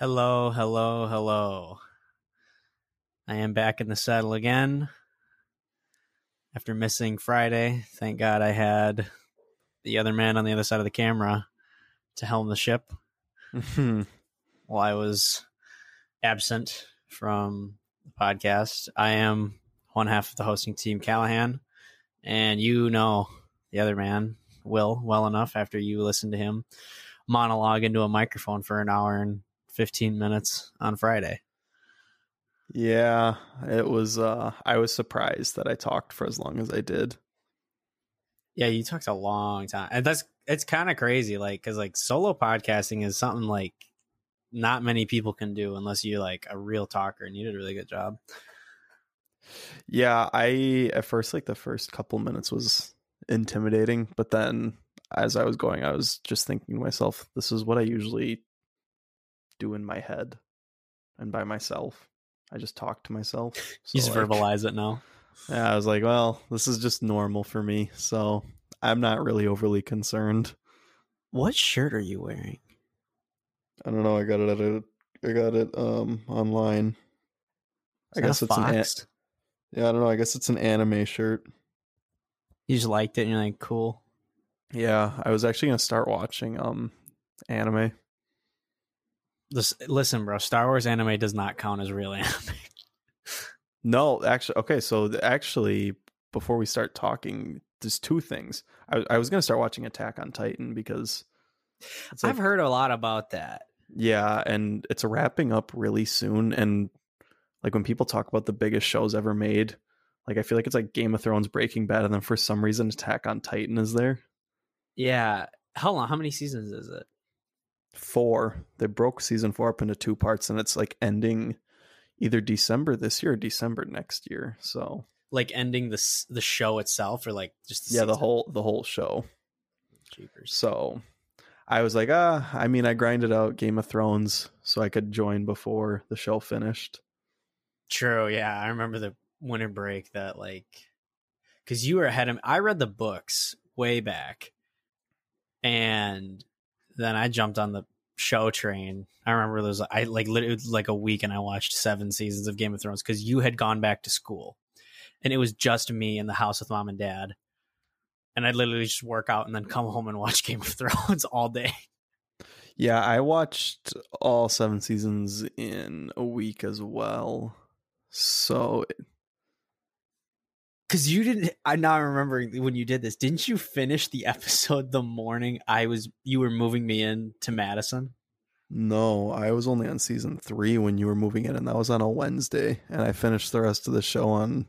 Hello, hello, hello. I am back in the saddle again after missing Friday. Thank God I had the other man on the other side of the camera to helm the ship mm-hmm. while I was absent from the podcast. I am one half of the hosting team, Callahan, and you know the other man, Will, well enough after you listen to him monologue into a microphone for an hour and 15 minutes on Friday. Yeah, it was uh I was surprised that I talked for as long as I did. Yeah, you talked a long time. And that's it's kind of crazy like cuz like solo podcasting is something like not many people can do unless you're like a real talker and you did a really good job. Yeah, I at first like the first couple minutes was intimidating, but then as I was going I was just thinking to myself this is what I usually do in my head and by myself. I just talk to myself. So you just like, verbalize it now. Yeah, I was like, well, this is just normal for me, so I'm not really overly concerned. What shirt are you wearing? I don't know. I got it at a, I got it um online. Is I guess it's an yeah. I don't know. I guess it's an anime shirt. You just liked it and you're like, cool. Yeah, I was actually gonna start watching um anime. This, listen, bro, Star Wars anime does not count as real anime. No, actually, okay. So actually, before we start talking, there's two things. I, I was gonna start watching Attack on Titan because it's I've heard a lot about that. Yeah, and it's wrapping up really soon. And like when people talk about the biggest shows ever made, like I feel like it's like Game of Thrones, Breaking Bad, and then for some reason Attack on Titan is there. Yeah. Hold on, how many seasons is it? Four. They broke season four up into two parts, and it's like ending either December this year or December next year. So Like ending the the show itself, or like just the yeah, the whole the whole show. Jeepers. So I was like, ah, I mean, I grinded out Game of Thrones so I could join before the show finished. True. Yeah, I remember the winter break that like because you were ahead of me. I read the books way back, and then I jumped on the show train. I remember there was I like literally like a week, and I watched seven seasons of Game of Thrones because you had gone back to school, and it was just me in the house with mom and dad. And I'd literally just work out and then come home and watch Game of Thrones all day. Yeah, I watched all seven seasons in a week as well. So Because you didn't. I now remembering when you did this. Didn't you finish the episode the morning I was? You were moving me in to Madison. no, I was only on season three when you were moving in, and that was on a Wednesday, and I finished the rest of the show on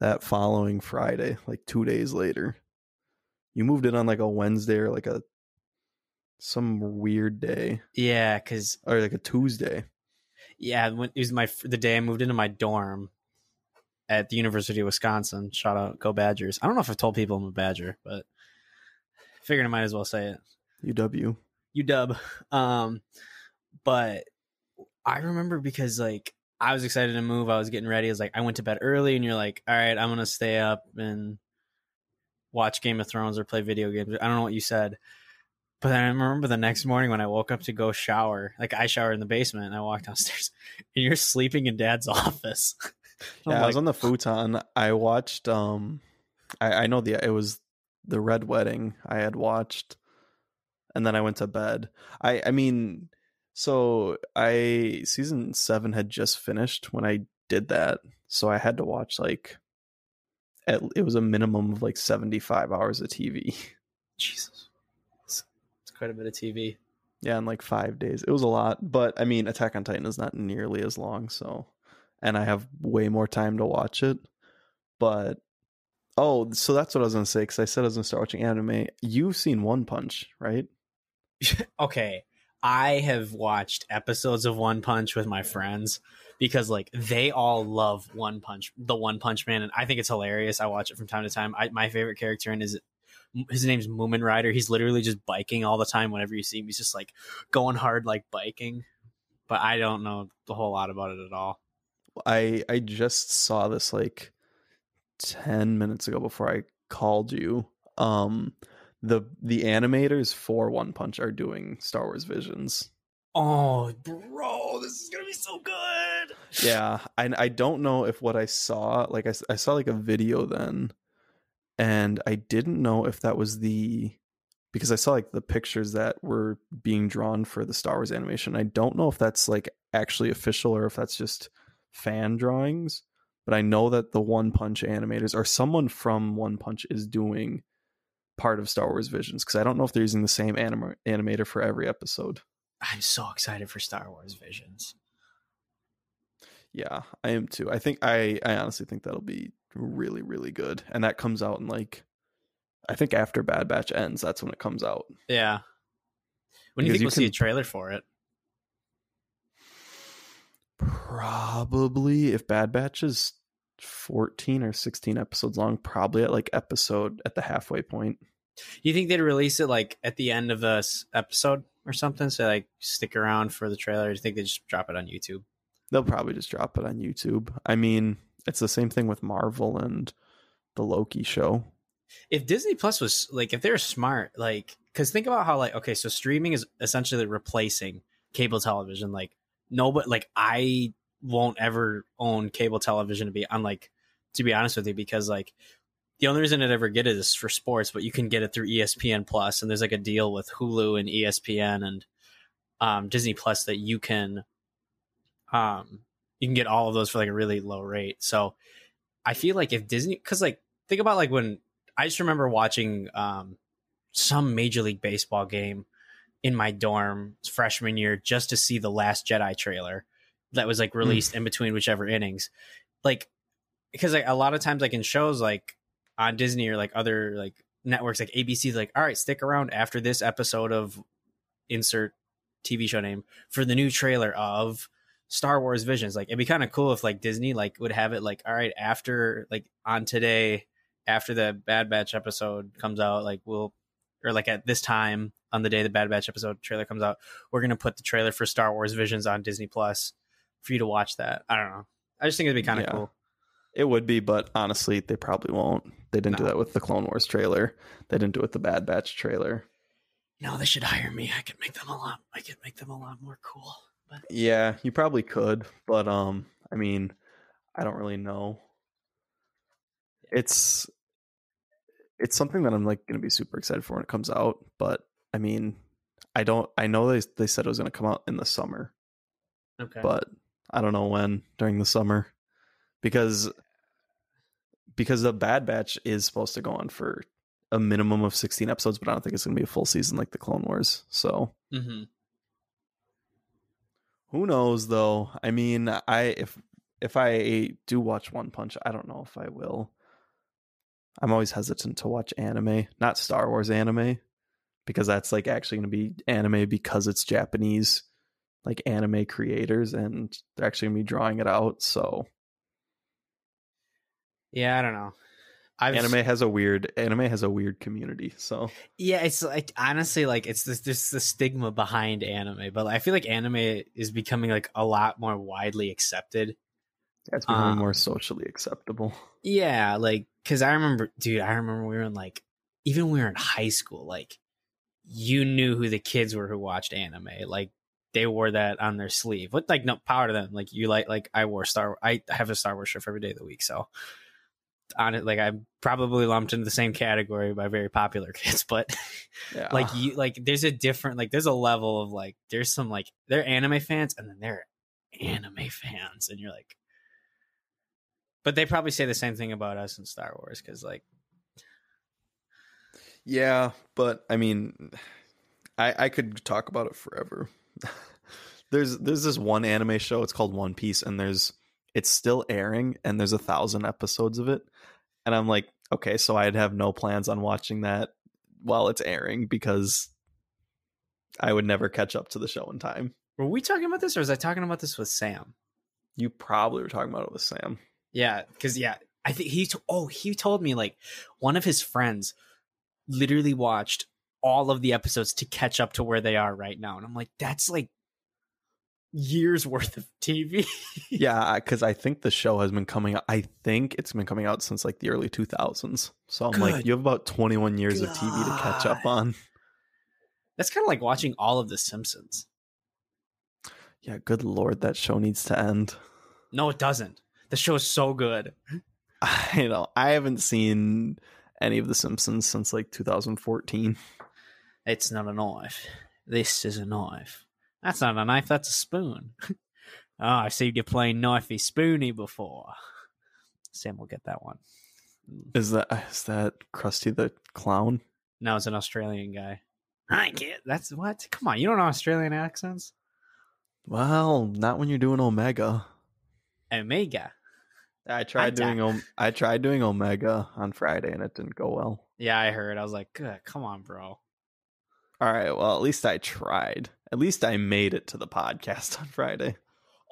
that following Friday, like two days later. You moved it on like a Wednesday or like a some weird day Yeah, because or like a Tuesday. yeah, when, it was my the day I moved into my dorm at the University of Wisconsin. Shout out, go Badgers! I don't know if I've told people I'm a Badger, but figured I might as well say it. UW. UW. Um, but I remember because like I was excited to move. I was getting ready. I was like, I went to bed early, and you're like, all right, I'm gonna stay up and watch Game of Thrones or play video games. I don't know what you said. But then I remember the next morning when I woke up to go shower, like I shower in the basement and I walked downstairs and you're sleeping in dad's office. Yeah, I was on the futon. I watched um I, I know the it was the Red Wedding I had watched and then I went to bed. I I mean so I season 7 had just finished when I did that. So I had to watch like at, it was a minimum of like 75 hours of TV. Jesus. It's, it's quite a bit of TV. Yeah, in like 5 days. It was a lot, but I mean Attack on Titan is not nearly as long, so and I have way more time to watch it. But oh, so that's what I was gonna say because I said I was gonna start watching anime. You've seen One Punch, right? okay, I have watched episodes of One Punch with my friends, because like they all love One Punch, the One Punch Man, and I think it's hilarious. I watch it from time to time. I, my favorite character in is his name's Mumen Rider. He's literally just biking all the time. Whenever you see him, he's just like going hard, like biking. But I don't know a whole lot about it at all. I I just saw this like 10 minutes ago before I called you. Um the the animators for One Punch are doing Star Wars Visions. Oh, bro, this is gonna be so good. Yeah, I I don't know if what I saw, like I, I saw like a video then, and I didn't know if that was the because I saw like the pictures that were being drawn for the Star Wars animation. I don't know if that's like actually official or if that's just fan drawings, but I know that the One Punch animators or someone from One Punch is doing part of Star Wars Visions because I don't know if they're using the same anim- animator for every episode. I'm so excited for Star Wars Visions. Yeah, I am too. I think I I honestly think that'll be really really good, and that comes out in like I think after Bad Batch ends, that's when it comes out. Yeah. When do you think you we'll see a trailer for it? Probably if Bad Batch is 14 or 16 episodes long, probably at like episode at the halfway point. You think they'd release it like at the end of the episode or something? So like stick around for the trailer. Do you think they just drop it on YouTube? They'll probably just drop it on YouTube. I mean, it's the same thing with Marvel and the Loki show. If Disney Plus was like, if they're smart, like, because think about how like, okay, so streaming is essentially replacing cable television. Like, no, but like, I won't ever own cable television to be on like, to be honest with you, because like, the only reason I'd ever get it is for sports, but you can get it through ESPN Plus, and there's like a deal with Hulu and ESPN and um, Disney Plus that you can, um, you can get all of those for like a really low rate. So I feel like if Disney, because like think about like when I just remember watching um, some Major League Baseball game in my dorm freshman year just to see the Last Jedi trailer that was like hmm. released in between whichever innings, like because like a lot of times like in shows like on Disney or like other like networks like ABC like all right stick around after this episode of insert TV show name for the new trailer of Star Wars Visions. Like it'd be kind of cool if like Disney like would have it like all right after like on today after the Bad Batch episode comes out like we'll or like at this time on the day the Bad Batch episode trailer comes out we're gonna put the trailer for Star Wars Visions on Disney Plus for you to watch that. I don't know. I just think it'd be kind of Yeah. cool. It would be, but honestly, they probably won't. They didn't do that with the Clone Wars trailer. They didn't do it with the Bad Batch trailer. No, they should hire me. I could make them a lot. I could make them a lot more cool. But Yeah, you probably could, but um, I mean, I don't really know. It's it's something that I'm like going to be super excited for when it comes out, but I mean, I don't. I know they they said it was going to come out in the summer, okay, but I don't know when during the summer because because the Bad Batch is supposed to go on for a minimum of 16 episodes, but I don't think it's going to be a full season like the Clone Wars. So hmm Who knows though? I mean, I if if I do watch One Punch, I don't know if I will. I'm always hesitant to watch anime, not Star Wars anime, because that's like actually going to be anime because it's Japanese like anime creators and they're actually going to be drawing it out. So, yeah, I don't know. I've, anime has a weird anime has a weird community. So, Yeah, it's like honestly like it's this this the stigma behind anime, but I feel like anime is becoming like a lot more widely accepted. it's becoming Um, more socially acceptable. Yeah, like cuz I remember dude, I remember we were in like even when we were in high school like you knew who the kids were who watched anime. Like they wore that on their sleeve. What like no power to them. Like you like like I wore Star I have a Star Wars shirt for every day of the week, so on it like I'm probably lumped into the same category by very popular kids, but Yeah. like you like there's a different like there's a level of like there's some like they're anime fans and then they're anime fans and you're like but they probably say the same thing about us in Star Wars because like Yeah, but I mean, I I could talk about it forever. there's there's this one anime show. It's called One Piece, and there's it's still airing, and there's a thousand episodes of it. And I'm like, okay, so I'd have no plans on watching that while it's airing because I would never catch up to the show in time. were we talking about this or was I talking about this with Sam? You probably were talking about it with Sam. Yeah, because yeah, I think he. T- oh, he told me like one of his friends literally watched all of the episodes to catch up to where they are right now, and I'm like, that's like years worth of TV. yeah, because I think the show has been coming out. I think it's been coming out since like the early 2000s. So I'm Good like, you have about 21 years of TV to catch up on. That's kind of like watching all of The Simpsons. Yeah, good lord, that show needs to end. No, it doesn't. The show is so good. I know. I haven't seen any of The Simpsons since like 2014. It's not a knife. This is a knife. That's not a knife. That's a spoon. Ah, oh, I've seen you playing knifey spoony before. Sam will get that one. Is that is that Krusty the Clown? No, it's an Australian guy. I get that's what? Come on, you don't know Australian accents? Well, not when you're doing Omega. Omega. I tried doing Om- I tried doing Omega on Friday and it didn't go well. Yeah, I heard. I was like, good. Come on, bro. All right, well, at least I tried. At least I made it to the podcast on Friday.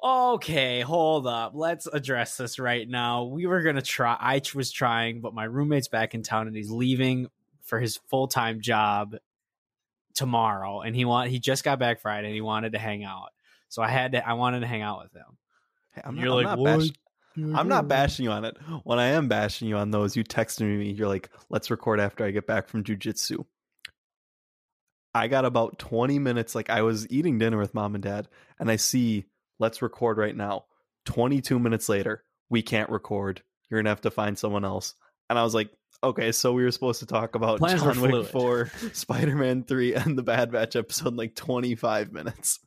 Okay, hold up. Let's address this right now. We were gonna try. I was trying, but my roommate's back in town and he's leaving for his full time job tomorrow. And he want he just got back Friday and he wanted to hang out. So I had to. I wanted to hang out with him. Hey, I'm You're not, like, I'm not, "What?" bash- I'm not bashing you on it. When I am bashing you on those, you texted me. You're like, "Let's record after I get back from jujitsu." I got about 20 minutes. Like I was eating dinner with mom and dad, and I see, "Let's record right now." 22 minutes later, we can't record. You're gonna have to find someone else. And I was like, "Okay, so we were supposed to talk about Plans John Wick 4, Spider-Man 3, and the Bad Batch episode in like 25 minutes."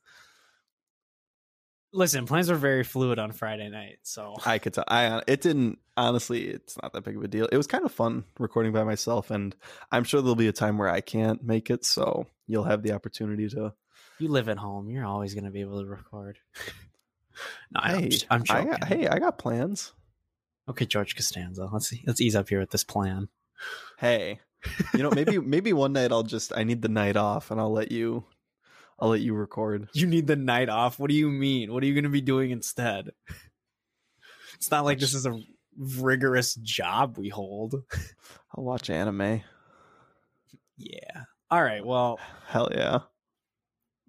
Listen, plans were very fluid on Friday night. So I could tell. I uh, it didn't honestly. It's not that big of a deal. It was kind of fun recording by myself, and I'm sure there'll be a time where I can't make it. So you'll have the opportunity to. you live at home. You're always gonna be able to record. no, I- I'm, Hey, I'm I joking. got, hey, I got plans. Okay, George Costanza. Let's see, let's ease up here with this plan. Hey, you know maybe maybe one night I'll just I need the night off, and I'll let you. I'll let you record. You need the night off. What do you mean? What are you going to be doing instead? It's not like this is a rigorous job we hold. I'll watch anime. Yeah. All right. Well, Hell yeah.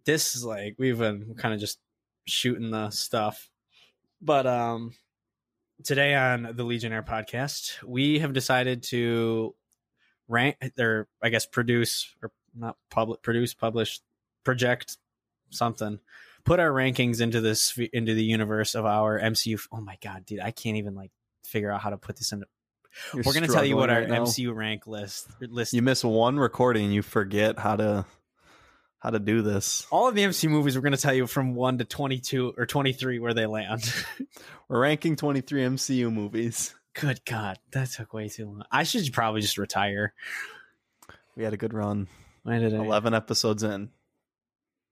this is like we've been kind of just shooting the stuff. But um today on the Legionnaire podcast, we have decided to rank or I guess produce or not public produce, publish, project something. Put our rankings into this into the universe of our MCU. Oh my god, dude, I can't even like figure out how to put this into. You're We're gonna tell you what our right. MCU rank list list. You miss one recording, you forget how to how to do this. all of the MCU movies. We're gonna tell you from one to twenty two or twenty three where they land. We're ranking 23 MCU movies. Good God, that took way too long. I should probably just retire. We had a good run. Why did 11 episodes in.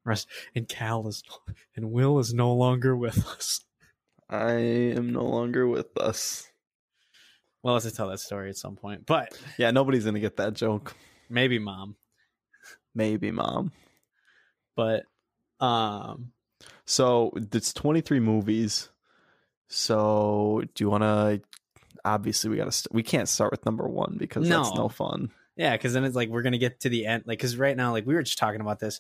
Rest and Cal is and Will is no longer with us. I am no longer with us. Well, let's tell that story at some point. But Yeah, nobody's going to get that joke. maybe mom. Maybe, mom. But um, So it's 23 movies. So do you want to? Obviously, we got to. St- we can't start with number one because that's No. no fun. Yeah, because then it's like we're gonna get to the end. Like, because right now, like we were just talking about this.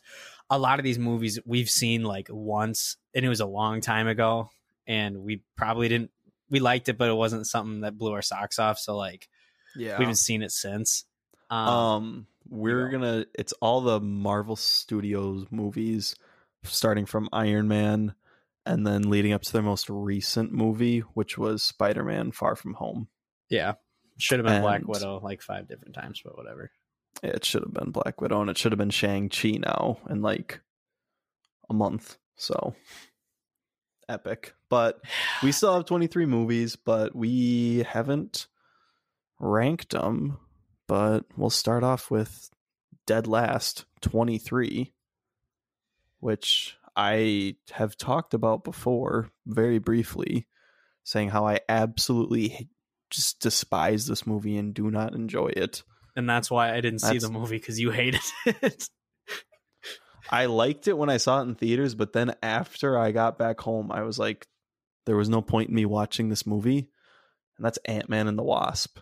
A lot of these movies we've seen like once, and it was a long time ago, and we probably didn't. We liked it, but it wasn't something that blew our socks off. So like Yeah. we haven't seen it since. Um, Um, we're go. gonna. It's all the Marvel Studios movies, starting from Iron Man, and then leading up to their most recent movie, which was Spider Man: Far From Home. yeah, should have been Black Widow like five different times, but whatever. It should have been Black Widow, and it should have been Shang Chi now in like a month. So epic. But we still have 23 movies, but we haven't ranked them. But we'll start off with Dead Last 23, which I have talked about before very briefly, saying how I absolutely just despise this movie and do not enjoy it. and that's why I didn't see the movie because you hated it. I liked it when I saw it in theaters, but then after I got back home, I was like, there was no point in me watching this movie, and that's Ant Man and the Wasp.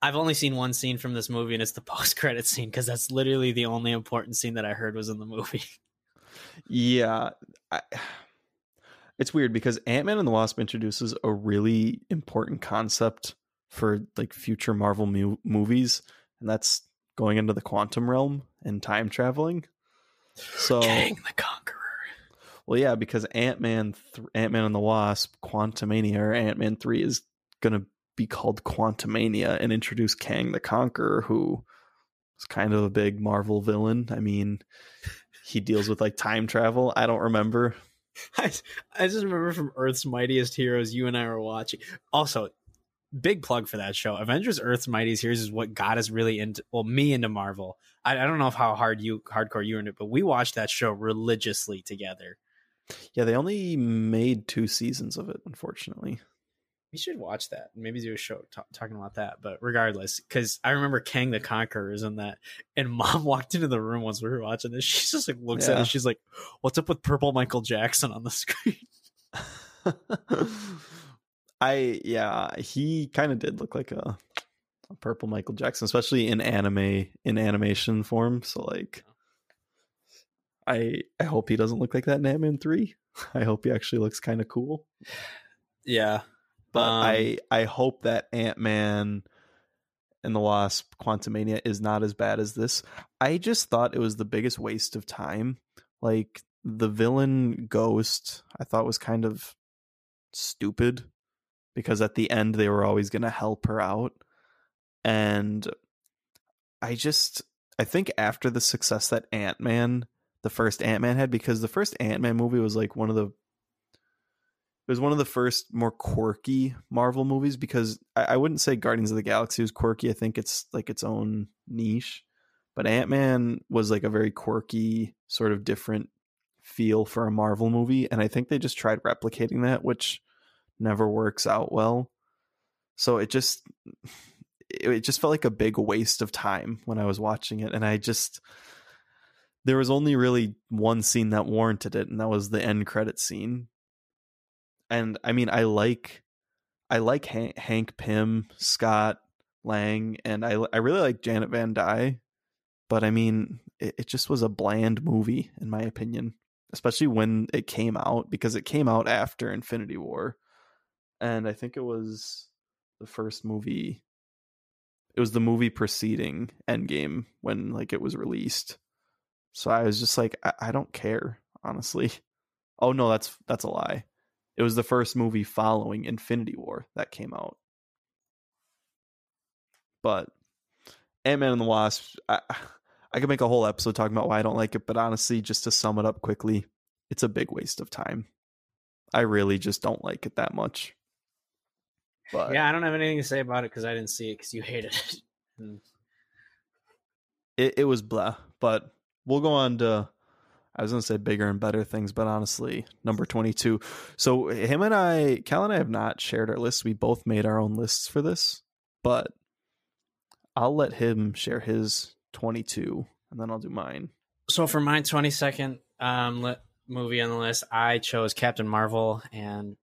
I've only seen one scene from this movie, and it's the post credit scene because that's literally the only important scene that I heard was in the movie. Yeah, I, it's weird because Ant Man and the Wasp introduces a really important concept for like future Marvel mu- movies, and that's going into the quantum realm and time traveling. So Kang the Conqueror. Well, yeah, because Ant Man, th- Ant Man and the Wasp, Quantumania, or Ant Man three is gonna be called Quantumania and introduce Kang the Conqueror, who is kind of a big Marvel villain. I mean, he deals with like time travel. I don't remember. I, I just remember from Earth's Mightiest Heroes, you and I were watching. Also, big plug for that show. Avengers Earth's Mightiest Heroes is what got us really into, well, me into Marvel. I, I don't know how hard you, hardcore you were in it, but we watched that show religiously together. Yeah, they only made two seasons of it, unfortunately. We should watch that. Maybe do a show t- talking about that. But regardless, because I remember Kang the Conqueror is in that, and Mom walked into the room once we were watching this. She just like looks Yeah. at it. She's like, "What's up with purple Michael Jackson on the screen?" I yeah, he kind of did look like a, a purple Michael Jackson, especially in anime in animation form. So like, I I hope he doesn't look like that in Ant Man three. I hope he actually looks kind of cool. Yeah, But Um, I I hope that Ant Man and the Wasp Quantumania is not as bad as this. I just thought it was the biggest waste of time. Like the villain Ghost, I thought was kind of stupid because at the end they were always going to help her out. And I just I think after the success that Ant-Man, the first Ant-Man had because the first Ant-Man movie was like one of the it was one of the first more quirky Marvel movies because I, I wouldn't say Guardians of the Galaxy was quirky. I think it's like its own niche. But Ant Man was like a very quirky, sort of different feel for a Marvel movie. And I think they just tried replicating that, which never works out well. So it just it, it just felt like a big waste of time when I was watching it. And I just there was only really one scene that warranted it, and that was the end credit scene and I mean, I like, I like Hank, Hank Pym, Scott Lang, and I I really like Janet Van Dyne, but I mean, it, it just was a bland movie in my opinion, especially when it came out because it came out after Infinity War, and I think it was the first movie. It was the movie preceding Endgame when like it was released, so I was just like, I, I don't care honestly. Oh no, that's that's a lie. It was the first movie following Infinity War that came out. But Ant Man and the Wasp, I, I could make a whole episode talking about why I don't like it, but honestly, just to sum it up quickly, it's a big waste of time. I really just don't like it that much. But yeah. I don't have anything to say about it because I didn't see it because you hated it. It, it was blah. But we'll go on to I was gonna say bigger and better things, but honestly, number twenty two. So him and I, Cal and I have not shared our lists. We both made our own lists for this, but I'll let him share his twenty two, and then I'll do mine. so for my 22nd um, movie on the list, I chose Captain Marvel, and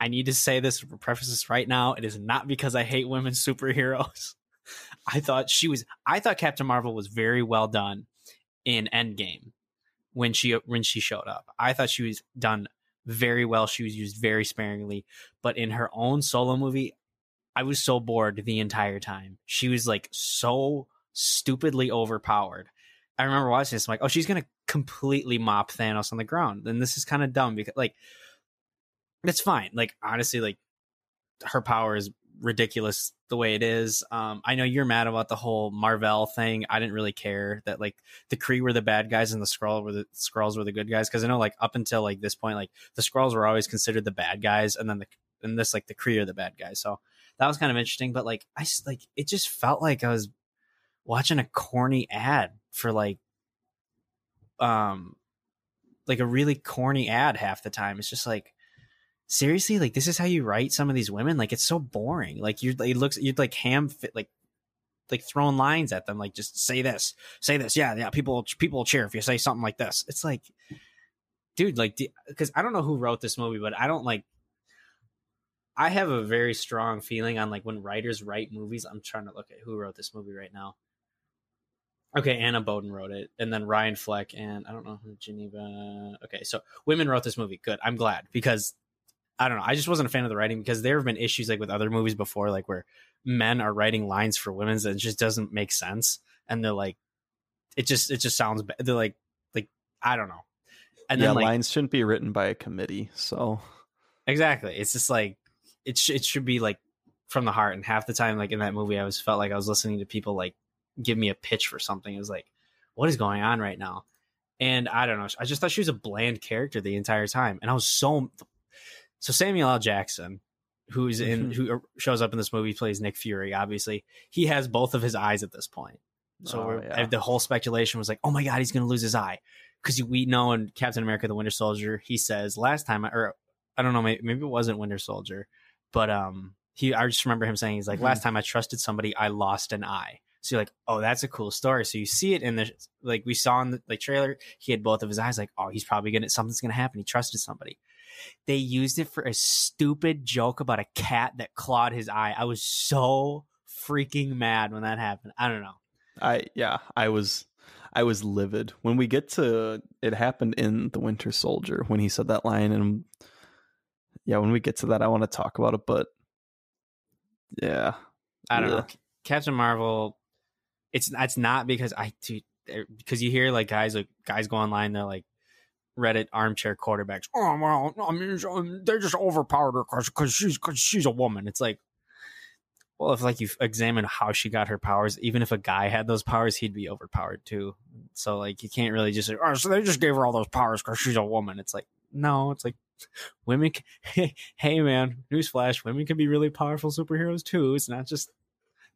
I need to say this, preface this right now. It is not because I hate women superheroes. I thought she was. I thought Captain Marvel was very well done in Endgame when she when she showed up. I thought she was done very well. She was used very sparingly, but in her own solo movie, I was so bored the entire time. She was like so stupidly overpowered. I remember watching this. I'm like, oh, she's gonna completely mop Thanos on the ground, and this is kind of dumb because like it's fine. Like honestly, like her power is ridiculous the way it is. Um, I know you're mad about the whole Marvel thing. I didn't really care that like the Kree were the bad guys and the Skrull were the Skrulls were the good guys because I know like up until like this point, like the Skrulls were always considered the bad guys, and then the and this like the Kree are the bad guys. So that was kind of interesting. But like I like it just felt like I was watching a corny ad for like um like a really corny ad half the time. It's just like seriously, like this is how you write some of these women. Like it's so boring. Like you, it looks you'd like ham fit like like throwing lines at them. Like just say this, say this. Yeah, yeah. People people will cheer if you say something like this. It's like dude, like, because I don't know who wrote this movie, but I don't like. I have a very strong feeling on like when writers write movies. I'm trying to look at who wrote this movie right now. Okay, Anna Boden wrote it, and then Ryan Fleck, and I don't know who Geneva. Okay, so women wrote this movie. Good, I'm glad because I don't know. I just wasn't a fan of the writing because there have been issues like with other movies before, like where men are writing lines for women that just doesn't make sense, and they're like, it just it just sounds. Bad. They're like like I don't know. And yeah, then like, lines shouldn't be written by a committee. So exactly, it's just like it sh- it should be like from the heart. And half the time, like in that movie, I was felt like I was listening to people like give me a pitch for something. It was like, what is going on right now? And I don't know. I just thought she was a bland character the entire time, and I was so so Samuel L. Jackson, who's in mm-hmm. who shows up in this movie, plays Nick Fury. Obviously, he has both of his eyes at this point. So oh, yeah. the whole speculation was like, "Oh my god, he's going to lose his eye," because we know in Captain America: The Winter Soldier, he says last time, or I don't know, maybe, maybe it wasn't Winter Soldier, but um, he I just remember him saying he's like, mm-hmm. "Last time I trusted somebody, I lost an eye." So you're like, "Oh, that's a cool story." So you see it in the like we saw in the like trailer, he had both of his eyes. Like, oh, he's probably gonna something's gonna happen. He trusted somebody. They used it for a stupid joke about a cat that clawed his eye. I was so freaking mad when that happened. I don't know. I yeah, I was I was livid when we get to it happened in the Winter Soldier when he said that line and yeah, when we get to that I want to talk about it but yeah. I don't yeah. know. Captain Marvel it's it's not because I do eh, because you hear like guys like guys go online they're like Reddit armchair quarterbacks. Oh well, I mean, um, they're just overpowered her because she's because she's a woman. It's like, well, if like you examine how she got her powers, even if a guy had those powers, he'd be overpowered too. So like, you can't really just say, oh, so they just gave her all those powers because she's a woman. It's like, no, it's like women. Can, hey, man, newsflash: women can be really powerful superheroes too. It's not just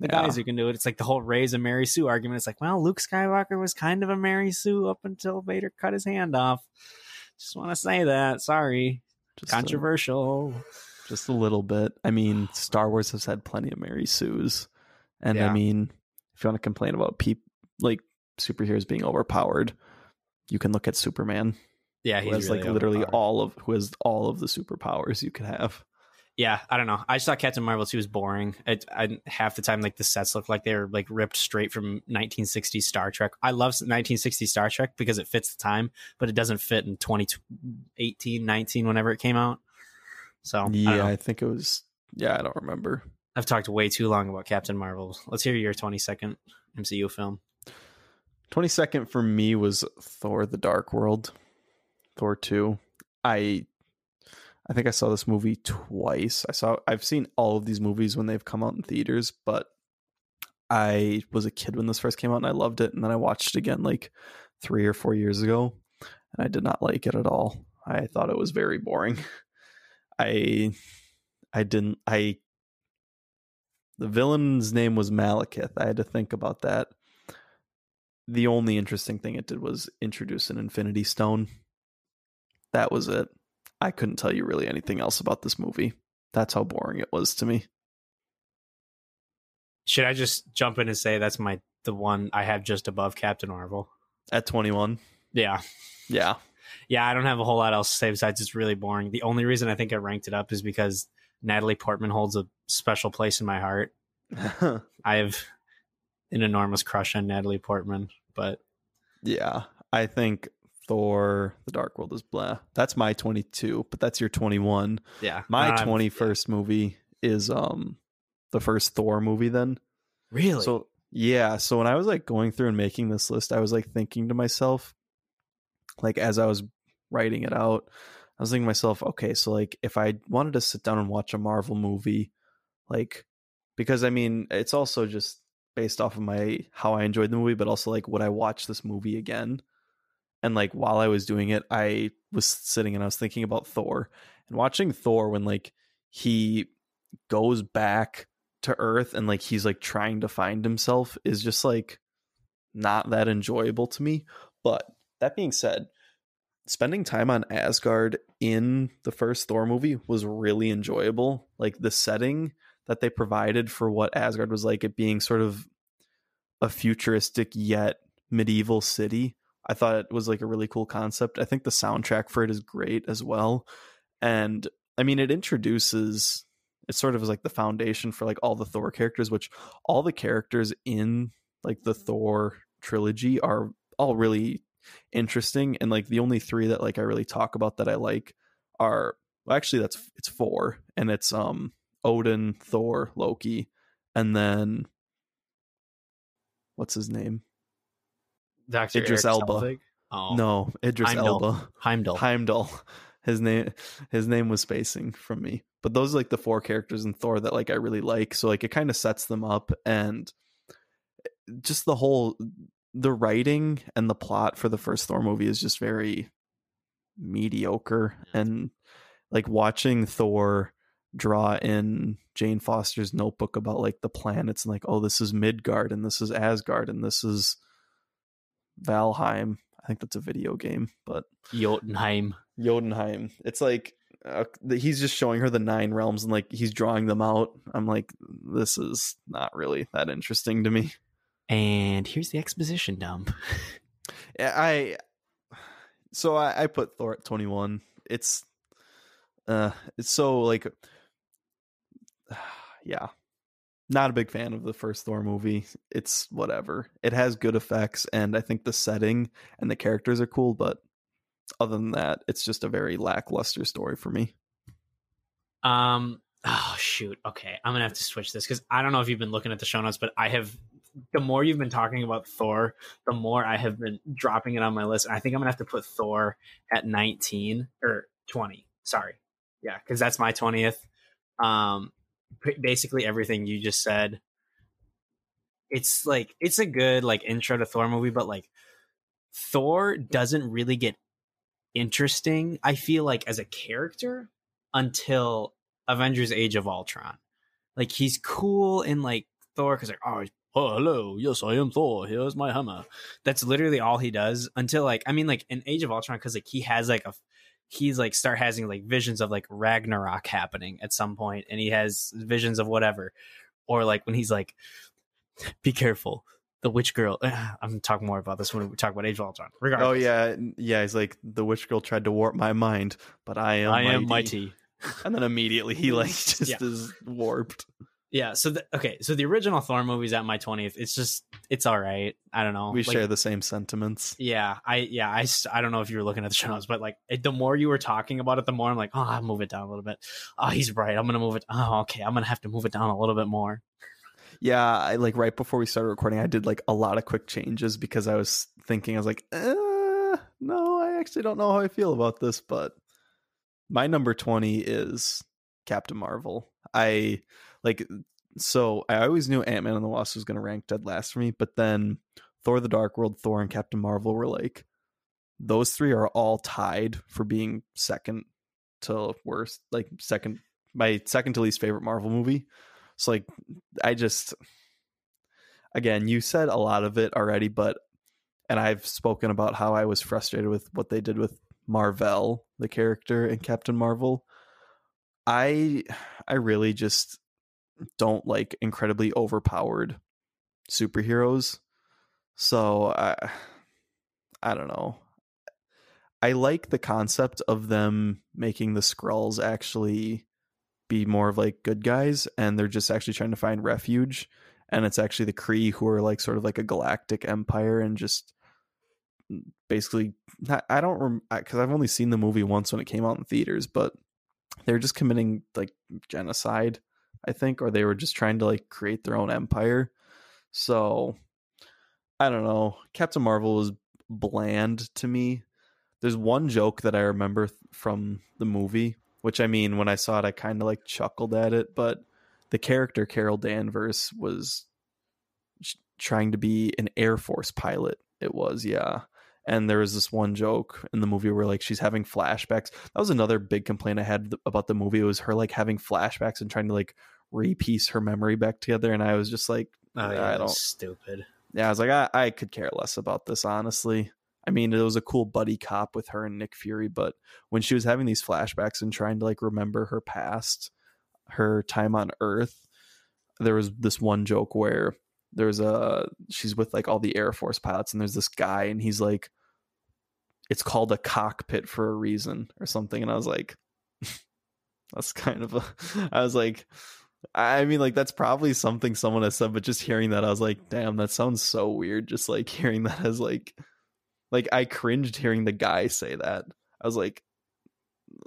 the yeah. guys who can do it. It's like the whole Rey's a Mary Sue argument. It's like, well, Luke Skywalker was kind of a Mary Sue up until Vader cut his hand off. Just want to say that. Sorry. Just Controversial. A, just a little bit. I mean, Star Wars has had plenty of Mary Sues. And yeah. I mean, if you want to complain about people like superheroes being overpowered, you can look at Superman. Yeah, he's has really like literally all of who has all of the superpowers you could have yeah, I don't know. I just thought Captain Marvel 2 was boring. It, I, half the time, like the sets look like they were like ripped straight from 1960s Star Trek. I love 1960s Star Trek because it fits the time, but it doesn't fit in 2018, 19, whenever it came out. So yeah, I, I think it was. Yeah, I don't remember. I've talked way too long about Captain Marvel. Let's hear your 22nd MCU film. 22nd for me was Thor: The Dark World, Thor 2. I I think I saw this movie twice. I saw I've seen all of these movies when they've come out in theaters, but I was a kid when this first came out and I loved it and then I watched it again like 3 or 4 years ago and I did not like it at all. I thought it was very boring. I I didn't I the villain's name was Malekith. I had to think about that. The only interesting thing it did was introduce an Infinity Stone. That was it. I couldn't tell you really anything else about this movie. That's how boring it was to me. Should I just jump in and say that's my the one I have just above Captain Marvel at 21? Yeah. Yeah. Yeah, I don't have a whole lot else to say besides it's really boring. The only reason I think I ranked it up is because Natalie Portman holds a special place in my heart. I have an enormous crush on Natalie Portman, but yeah, I think Thor: The Dark World is blah. That's my 22, but that's your 21. Yeah. My 21st yeah. movie is um the first Thor movie then. Really? So yeah, so when I was like going through and making this list, I was like thinking to myself like as I was writing it out, I was thinking to myself, okay, so like if I wanted to sit down and watch a Marvel movie like because I mean, it's also just based off of my how I enjoyed the movie, but also like would I watch this movie again? And like while I was doing it, I was sitting and I was thinking about Thor and watching Thor when like he goes back to Earth and like he's like trying to find himself is just like not that enjoyable to me. But that being said, spending time on Asgard in the first Thor movie was really enjoyable. Like the setting that they provided for what Asgard was like, it being sort of a futuristic yet medieval city I thought it was like a really cool concept. I think the soundtrack for it is great as well. And I mean, it introduces it sort of is like the foundation for like all the Thor characters, which all the characters in like the Thor trilogy are all really interesting. And like the only three that like I really talk about that I like are well, actually that's it's four, and it's um Odin, Thor, Loki, and then what's his name? Dr. Idris Eric Elba. Selvig? Oh, No, Idris Heimdall. Elba. Heimdall. Heimdall. His name his name was spacing from me. But those are like the four characters in Thor that like I really like. So like it kind of sets them up and eh, just the whole the writing and the plot for the first Thor movie is just very mediocre and like watching Thor draw in Jane Foster's notebook about like the planets and like oh this is Midgard and this is Asgard and this is Valheim. I think that's a video game, but Jotunheim. Jotunheim. It's like uh, he's just showing her the nine realms and like he's drawing them out. I'm like, this is not really that interesting to me. And here's the exposition dump. I so I, I put Thor at 21. It's uh it's so like yeah. Not a big fan of the first Thor movie. It's whatever. It has good effects and I think the setting and the characters are cool, but other than that, it's just a very lackluster story for me. Um. Oh shoot. Okay, I'm gonna have to switch this because I don't know if you've been looking at the show notes, but I have. The more you've been talking about Thor, the more I have been dropping it on my list. And I think I'm gonna have to put Thor at 19 or 20. Sorry, yeah, because that's my 20th. Um, basically everything you just said. It's like it's a good like intro to Thor movie, but like Thor doesn't really get interesting. I feel like as a character until Avengers: Age of Ultron. Like he's cool in like Thor because like oh, oh hello yes I am Thor here's my hammer. That's literally all he does until like I mean like in Age of Ultron because like he has like a he's like start having like visions of like Ragnarok happening at some point and he has visions of whatever or like when he's like be careful the witch girl I'm talking more about this when we talk about Age of Ultron regardless Oh yeah, yeah. He's like the witch girl tried to warp my mind, but I am I mighty. am mighty And then immediately he like just Yeah. is warped. Yeah. So the, okay. So the original Thor movie's at my twentieth. It's just it's all right. I don't know. we Like, share the same sentiments. Yeah. I yeah. I I don't know if you were looking at the show notes, but like it, the more you were talking about it, the more I'm like, oh, I'll move it down a little bit. Oh, he's right. I'm gonna move it. Oh, okay. I'm gonna have to move it down a little bit more. Yeah, I like right before we started recording, I did like a lot of quick changes because I was thinking, I was like, uh, no, I actually don't know how I feel about this, but my number 20 is Captain Marvel. I like, so I always knew Ant Man and the Wasp was going to rank dead last for me, but then Thor the Dark World, Thor, and Captain Marvel were like, those three are all tied for being second to worst, like second, my second to least favorite Marvel movie. So like I just again, you said a lot of it already, but and I've spoken about how I was frustrated with what they did with Marvel, the character in Captain Marvel. I I really just don't like incredibly overpowered superheroes. So I I don't know. I like the concept of them making the Skrulls actually be more of like good guys and they're just actually trying to find refuge and it's actually the Kree who are like sort of like a galactic empire and just basically not, I don't rem because I've only seen the movie once when it came out in theaters but they're just committing like genocide I think or they were just trying to like create their own empire so I don't know Captain Marvel was bland to me there's one joke that I remember th- from the movie which I mean, when I saw it, I kind of like chuckled at it. But the character Carol Danvers was trying to be an Air Force pilot. It was, yeah. And there was this one joke in the movie where like she's having flashbacks. That was another big complaint I had about the movie. It was her like having flashbacks and trying to like repiece her memory back together. And I was just like, Oh, I yeah, don't- that's stupid. yeah, I was like, I, I could care less about this, honestly. I mean, it was a cool buddy cop with her and Nick Fury, but when she was having these flashbacks and trying to like remember her past, her time on Earth, there was this one joke where there's a she's with like all the Air Force pilots, and there's this guy, and he's like, it's called a cockpit for a reason or something and i was like that's kind of a i was like i mean like that's probably something someone has said but just hearing that i was like damn that sounds so weird just like hearing that as like like i cringed hearing the guy say that. I was like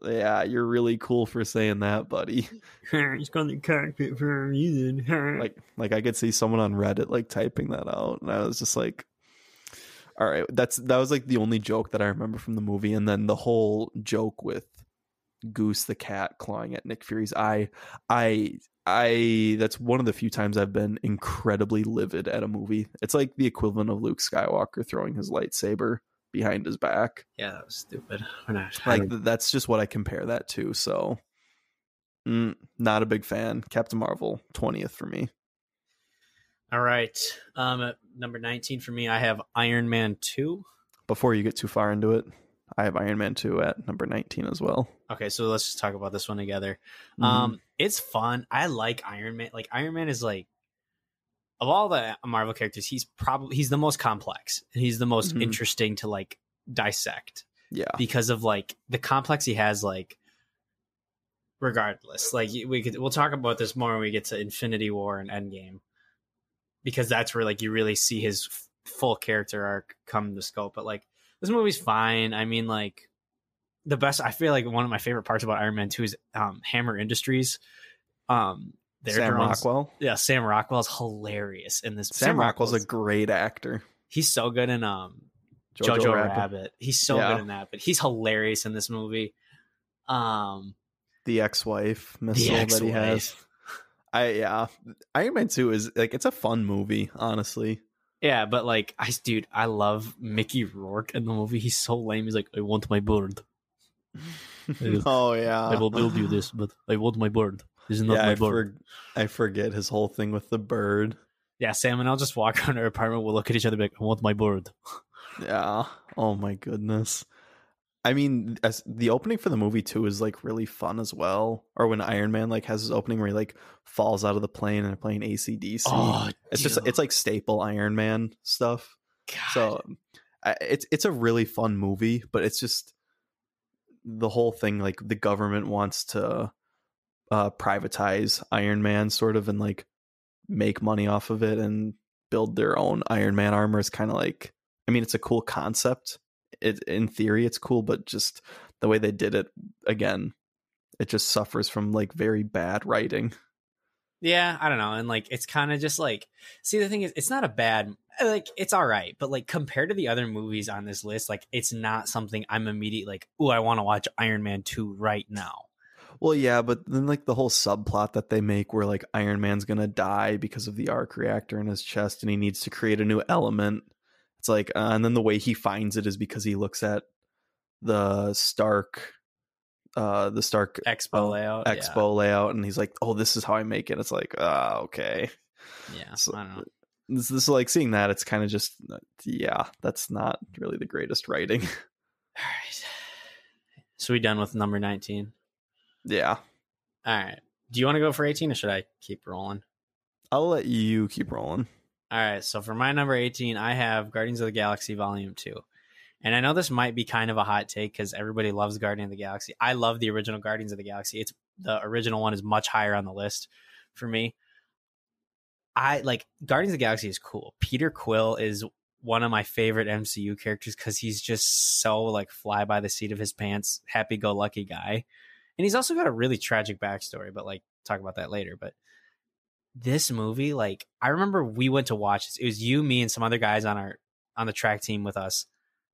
yeah you're really cool for saying that buddy. It's called the cockpit for a reason. like like i could see someone on reddit like typing that out and i was just like all right that's that was like the only joke that i remember from the movie and then the whole joke with goose the cat clawing at nick fury's eye. I i that's one of the few times i've been incredibly livid at a movie. It's like the equivalent of luke skywalker throwing his lightsaber behind his back yeah, that was stupid. We're not, like th- that's just what i compare that to so mm, not a big fan captain marvel 20th for me all right. Um, at number nineteen for me, I have Iron Man two. before you get too far into it, I have Iron Man 2 at number 19 as well. Okay, so let's just talk about this one together. Mhm. Um, it's fun. I like Iron Man. Like Iron Man is like of all the Marvel characters, he's probably he's the most complex and he's the most Mhm. interesting to like dissect yeah. because of like the complex he has. Like, regardless, like we could we'll talk about this more when we get to Infinity War and Endgame because that's where like you really see his f- full character arc come to scope. But like this movie's fine. I mean, like the best. I feel like one of my favorite parts about Iron Man Two is um, Hammer Industries. Um, their Sam drones- Rockwell. Yeah, Sam Rockwell's hilarious in this. Sam, Rockwell's, Rockwell's a great actor. he's so good in um Jojo, Jojo, Rabbit. Rabbit. He's so Yeah. good in that, but he's hilarious in this movie. Um, The ex-wife the missile that he has. ex-wife. I yeah. Iron Man 2 is like it's a fun movie, honestly. Yeah, but like, I dude, I love Mickey Rourke in the movie. He's so lame. He's like, I want my bird. oh yeah. I will build you this, but I want my bird. Is not yeah, my I, for, I forget his whole thing with the bird. Yeah, Sam and I'll just walk around our apartment. We'll look at each other, be like, I want my bird. Yeah. Oh my goodness. I mean, as the opening for the movie too is like really fun as well. Or when Iron Man like has his opening where he like falls out of the plane and they're playing ACDC. Oh, it's just it's like staple Iron Man stuff. God. So I, it's it's a really fun movie, but it's just the whole thing like the government wants to uh privatize Iron Man sort of and like make money off of it and build their own Iron Man armor is kind of like I mean it's a cool concept. It in theory it's cool, but just the way they did it again, it just suffers from like very bad writing. Yeah, I don't know. And like it's kind of just like see the thing is it's not a bad like it's all right, but like compared to the other movies on this list, like it's not something I'm immediately like, "Oh, I want to watch Iron Man 2 right now." Well, yeah, but then like the whole subplot that they make where like Iron Man's gonna die because of the arc reactor in his chest and he needs to create a new element. It's like, uh, and then the way he finds it is because he looks at the Stark, uh, the Stark Expo Oh, layout. Expo layout, and he's like, "Oh, this is how I make it." It's like, ah, okay. Yeah. yeah So- I don't know. This, this is like seeing that. It's kind of just, uh, yeah, that's not really the greatest writing. All right. So we done with number 19. Yeah, All right. Do you want to go for 18 or should I keep rolling? I'll let you keep rolling. All right, so for my number 18, I have Guardians of the Galaxy Volume 2. And I know this might be kind of a hot take because everybody loves Guardians of the Galaxy. I love the original Guardians of the Galaxy. It's the original one is much higher on the list for me. I like Guardians of the Galaxy is cool. Peter Quill is one of my favorite MCU characters because he's just so like fly by the seat of his pants, happy go lucky guy. And he's also got a really tragic backstory, but like talk about that later. But this movie, like I remember we went to watch this. It was you, me, and some other guys on our on the track team with us.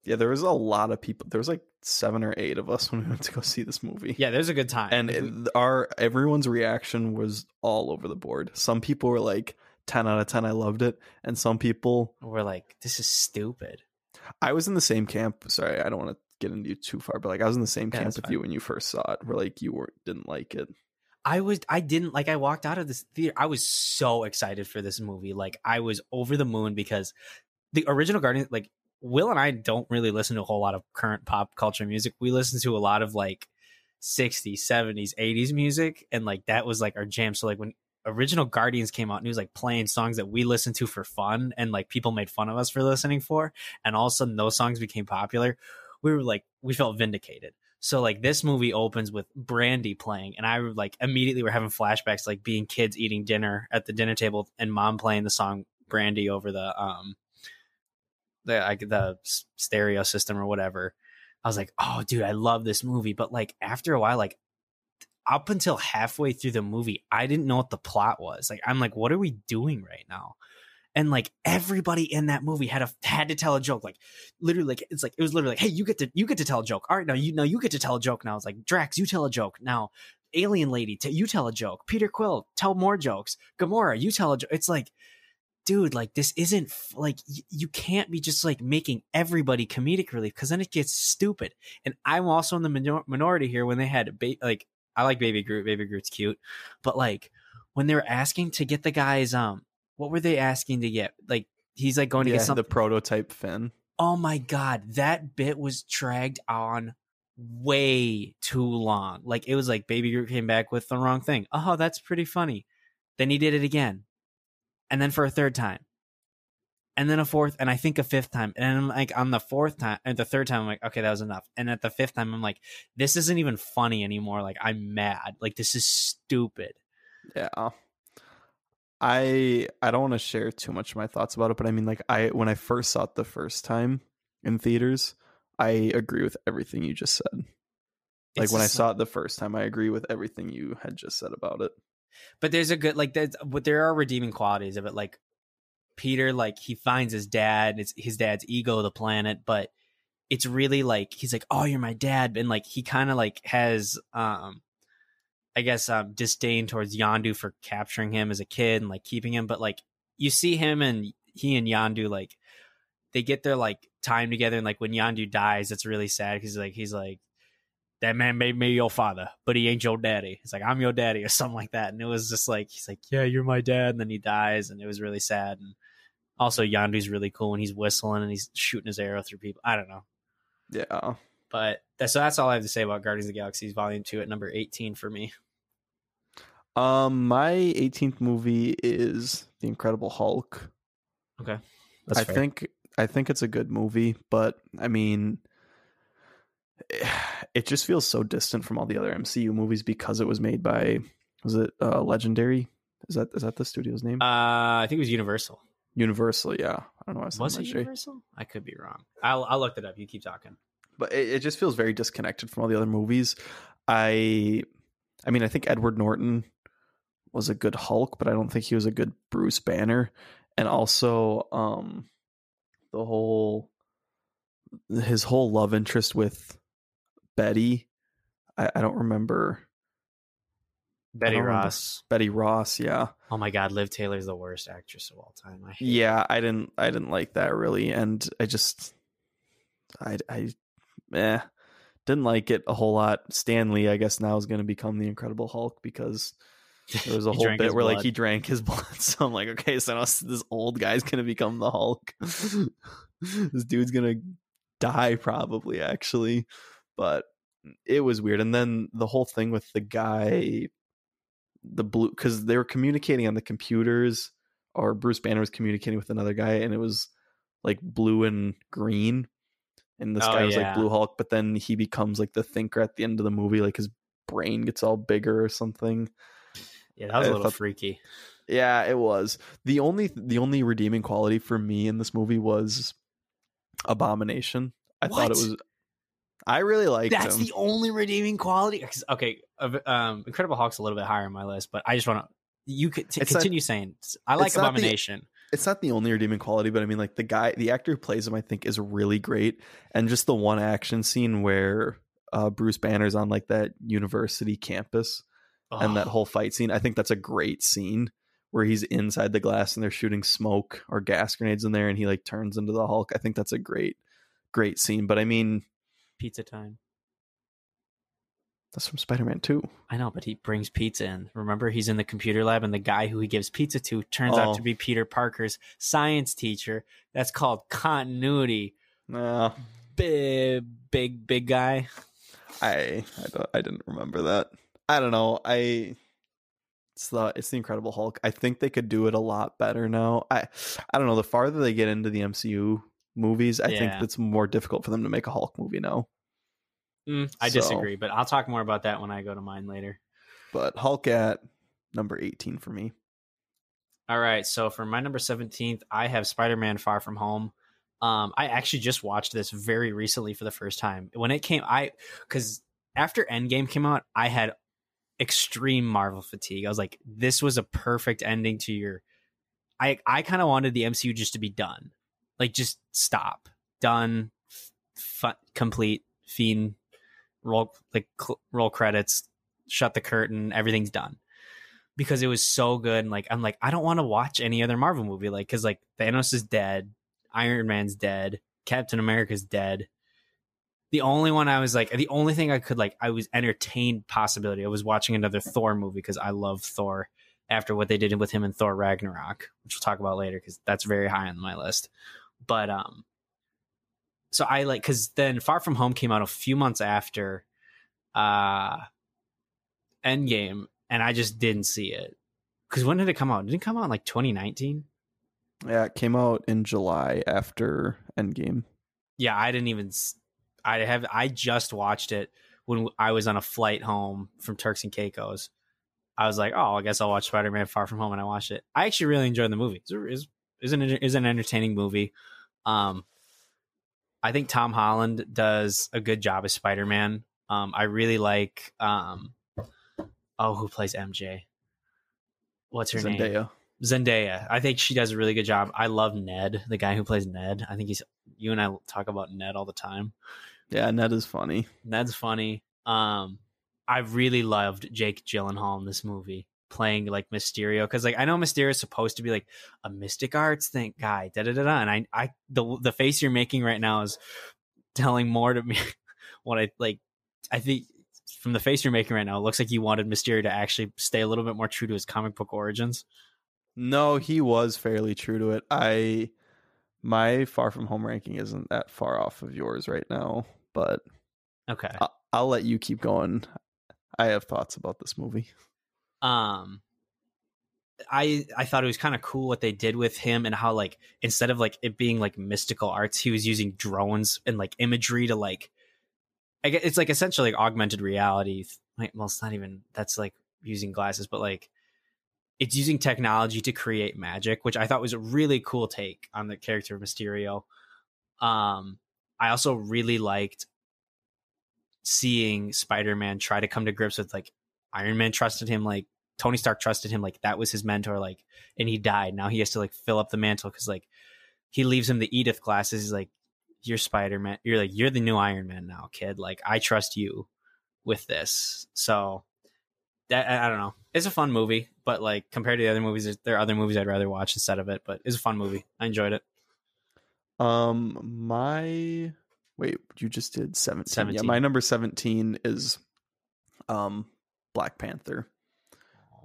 Yeah, there was a lot of people. There was like seven or eight of us when we went to go see this movie. Yeah, there's a good time. and it- our everyone's reaction was all over the board. Some people were like 10 out of 10 I loved it and some people we're like, this is stupid. I was in the same camp. Sorry, I don't want to get into you too far, but like I was in the same Yeah, camp with fine. you when you first saw it. Where like you were didn't like it. I was I didn't like I walked out of this theater. I was so excited for this movie. Like I was over the moon because the original Guardian like Will and I don't really listen to a whole lot of current pop culture music. We listen to a lot of like 60s, 70s, 80s music and like that was like our jam. So like when original Guardians came out and he was like playing songs that we listened to for fun and like people made fun of us for listening for and all of a sudden those songs became popular. We were like we felt vindicated. So like this movie opens with Brandy playing, and I like immediately were having flashbacks like being kids eating dinner at the dinner table and mom playing the song Brandy over the um the like the stereo system or whatever. I was like, oh dude, I love this movie. But like after a while, like up until halfway through the movie, I didn't know what the plot was. Like I'm like, what are we doing right now? And like everybody in that movie had a had to tell a joke like literally like it's like it was literally like hey you get to you get to tell a joke. All right now you know you get to tell a joke. Now it's like drax you tell a joke. Now alien lady t- you tell a joke. Peter quill tell more jokes. Gamora you tell a joke it's like dude like this isn't f- like y- you can't be just like making everybody comedic relief because then it gets stupid. And i'm also in the minor- minority here when they had ba- like i like baby groot baby groot's cute but like when they were asking to get the guys um what were they asking to get? Like he's like going to yeah, get something. the prototype fin. oh my god, that bit was dragged on way too long. Like it was like Baby Groot came back with the wrong thing. Oh, that's pretty funny. Then he did it again, and then for a third time, and then a fourth, and I think a fifth time. And I'm like on the fourth time and the third time, I'm like, okay, that was enough. And at the fifth time, I'm like, this isn't even funny anymore. Like I'm mad. Like this is stupid. Yeah. I I don't want to share too much of my thoughts about it, but I mean like I when I first saw it the first time in theaters, I agree with everything you just said. Like It's when I saw it the first time, I agree with everything you had just said about it. but there's a good like there's but there are redeeming qualities of it like peter like he finds his dad it's his dad's ego the planet but it's really like he's like oh you're my dad and like he kind of like has um i guess um disdain towards Yondu for capturing him as a kid and like keeping him but like you see him and he and Yondu like they get their like time together and like when Yondu dies it's really sad because like he's like that man made me your father, but he ain't your daddy. It's like I'm your daddy or something like that. And it was just like he's like, yeah, you're my dad, and then he dies, and it was really sad. And also Yondu's really cool when he's whistling and he's shooting his arrow through people. I don't know, Yeah. but so that's all I have to say about Guardians of the Galaxy Volume Two at number 18 for me. Um my 18th movie is The Incredible Hulk. Okay, that's I fair. think I think it's a good movie, but I mean it just feels so distant from all the other MCU movies because it was made by was it uh Legendary? Is that is that the studio's name? uh, I think it was Universal. Universal, yeah. I don't know why I said Was it. Universal? I could be wrong. I'll I'll look it up. You keep talking. But it, it just feels very disconnected from all the other movies. I I mean, I think Edward Norton was a good Hulk, but I don't think he was a good Bruce Banner. And also um the whole his whole love interest with Betty. I, I don't remember Betty don't remember. Ross. Betty Ross, yeah. Oh my God, Liv Taylor's the worst actress of all time. I hate Yeah, I didn't I didn't like that really and I just I I eh didn't like it a whole lot. Stan Lee I guess now is going to become the Incredible Hulk because there was a whole bit where like he drank his blood. So I'm like, okay, so now this old guy's going to become the Hulk. this dude's going to die probably actually. But it was weird and then the whole thing with the guy the blue because they were communicating on the computers or bruce banner was communicating with another guy and it was like blue and green and this Oh, guy was yeah. like blue hulk but then he becomes like the thinker at the end of the movie like his brain gets all bigger or something Yeah, that was a I little thought- freaky. yeah it was the only the only redeeming quality for me in this movie was abomination i thought it was i really liked That's him the only redeeming quality. Okay, um, Incredible Hulk's a little bit higher on my list, but I just want to. You could t- not- continue saying. I like Abomination. It's not the only redeeming quality, but I mean, like the guy, the actor who plays him, I think is really great. And just the one action scene where uh, Bruce Banner's on like that university campus and that Oh, whole fight scene, I think that's a great scene where he's inside the glass and they're shooting smoke or gas grenades in there and he like turns into the Hulk. I think that's a great, great scene. But I mean, pizza time. That's from Spider Man 2. I know, but he brings pizza in. Remember, he's in the computer lab, and the guy who he gives pizza to turns Oh. out to oh. be Peter Parker's science teacher. That's called continuity. Nah, Big, big, big guy. I I, don't, I didn't remember that. I don't know. I it's the it's the Incredible Hulk. I think they could do it a lot better now. I I don't know. The farther they get into the MCU, movies. I think it's more difficult for them to make a Hulk movie now. Mm, I So- disagree, but I'll talk more about that when I go to mine later. But Hulk at number 18 for me. All right, so for my number 17th, I have Spider-Man Far From Home. Um, I actually just watched this very recently for the first time. When it came, I because after Endgame came out, I had extreme Marvel fatigue. I was like, this was a perfect ending to your. I I kind of wanted the MCU just to be done, like just stop, done, f- complete, fiend, roll like cl- roll credits, shut the curtain, everything's done because it was so good. And like, I'm like, I don't want to watch any other Marvel movie. Like, cause like Thanos is dead, Iron Man's dead, Captain America's dead. The only one I was like, the only thing I could like, I was entertained possibility. I was watching another Thor movie because I love Thor after what they did with him in Thor Ragnarok, which we'll talk about later because that's very high on my list. But, um, so I like, cause then Far From Home came out a few months after, uh, Endgame, and I just didn't see it. Because when did it come out? Did it come out in like 2019? Yeah, it came out in July after Endgame. Yeah, I didn't even. I have. I just watched it when I was on a flight home from Turks and Caicos. I was like, oh, I guess I'll watch Spider Man Far From Home, and I watched it. I actually really enjoyed the movie. It's is is an is an entertaining movie. Um, I think Tom Holland does a good job as Spider Man. Um, I really like um, oh, who plays MJ? What's her name? Zendaya. Zendaya. I think she does a really good job. I love Ned, the guy who plays Ned. I think he's you and I talk about Ned all the time. Yeah, Ned is funny. Ned's funny. Um I really loved Jake Gyllenhaal in this movie playing like Mysterio cuz like I know Mysterio is supposed to be like a mystic arts thing guy da da da da and I I the the face you're making right now is telling more to me what I like I think from the face you're making right now it looks like you wanted Mysterio to actually stay a little bit more true to his comic book origins. No, he was fairly true to it. I my far from home ranking isn't that far off of yours right now, but Okay. I- I'll let you keep going. I have thoughts about this movie. Um i i thought it was kind of cool what they did with him and how like instead of like it being like mystical arts he was using drones and like imagery to like i guess it's like essentially like augmented reality well it's not even that's like using glasses but like it's using technology to create magic which i thought was a really cool take on the character of mysterio. Um i also really liked seeing spider-man try to come to grips with like iron man trusted him like Tony Stark trusted him like that was his mentor like and he died. Now he has to like fill up the mantle cuz like he leaves him the Edith glasses. He's like you're Spider-Man. You're like you're the new Iron Man now kid. Like I trust you with this. So that I I don't know. It's a fun movie but like compared to the other movies there are other movies I'd rather watch instead of it but it's a fun movie. I enjoyed it. Um my wait, you just did 17. Yeah, my number 17 is um Black Panther.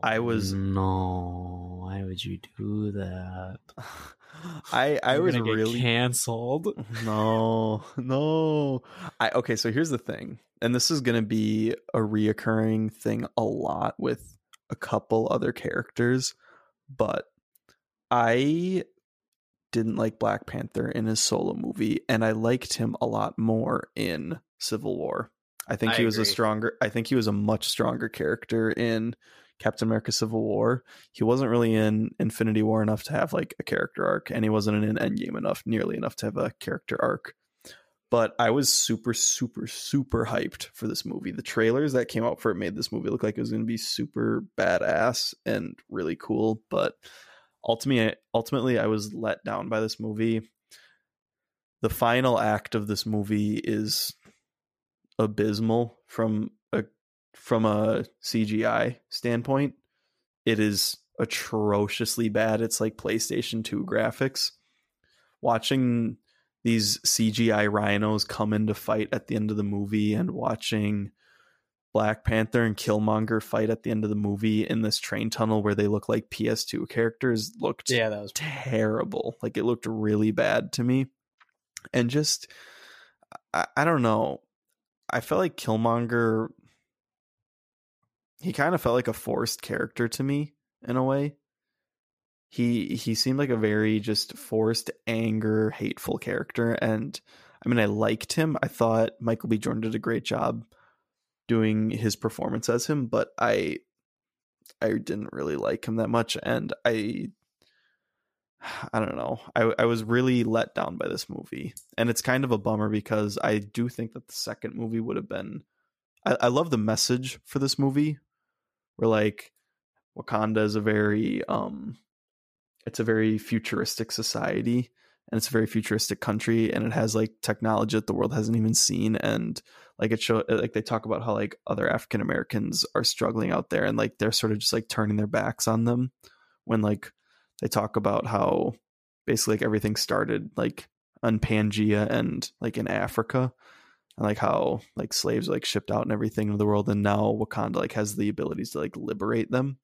I was no why would you do that? I I You're was get really canceled. No no. I okay so here's the thing and this is going to be a reoccurring thing a lot with a couple other characters but i didn't like black panther in his solo movie and i liked him a lot more in civil war. I think I he was a stronger i think he was a much stronger character in captain america civil war he wasn't really in Infinity War enough to have like a character arc, and he wasn't in Endgame enough, nearly enough to have a character arc. But I was super, super, super hyped for this movie. The trailers that came out for it made this movie look like it was going to be super badass and really cool. But ultimately, ultimately, I was let down by this movie. The final act of this movie is abysmal from from a CGI standpoint. It is atrociously bad. It's like PlayStation 2 graphics. Watching these CGI rhinos come into fight at the end of the movie and watching Black Panther and Killmonger fight at the end of the movie in this train tunnel where they look like PS2 characters looked yeah that was terrible. Like it looked really bad to me. And just I, I don't know. I felt like Killmonger he kind of felt like a forced character to me in a way. he he seemed like a very just forced anger, hateful character and I mean I liked him. I thought Michael B. Jordan did a great job doing his performance as him, but I I didn't really like him that much and I I don't know. I I was really let down by this movie. And it's kind of a bummer because I do think that the second movie would have been I, I love the message for this movie. Where like Wakanda is a very um it's a very futuristic society and it's a very futuristic country and it has like technology that the world hasn't even seen and like it show like they talk about how like other African Americans are struggling out there and like they're sort of just like turning their backs on them when like they talk about how basically like everything started like on Pangea and like in Africa and like how like slaves like shipped out and everything in the world and now Wakanda like has the abilities to like liberate them.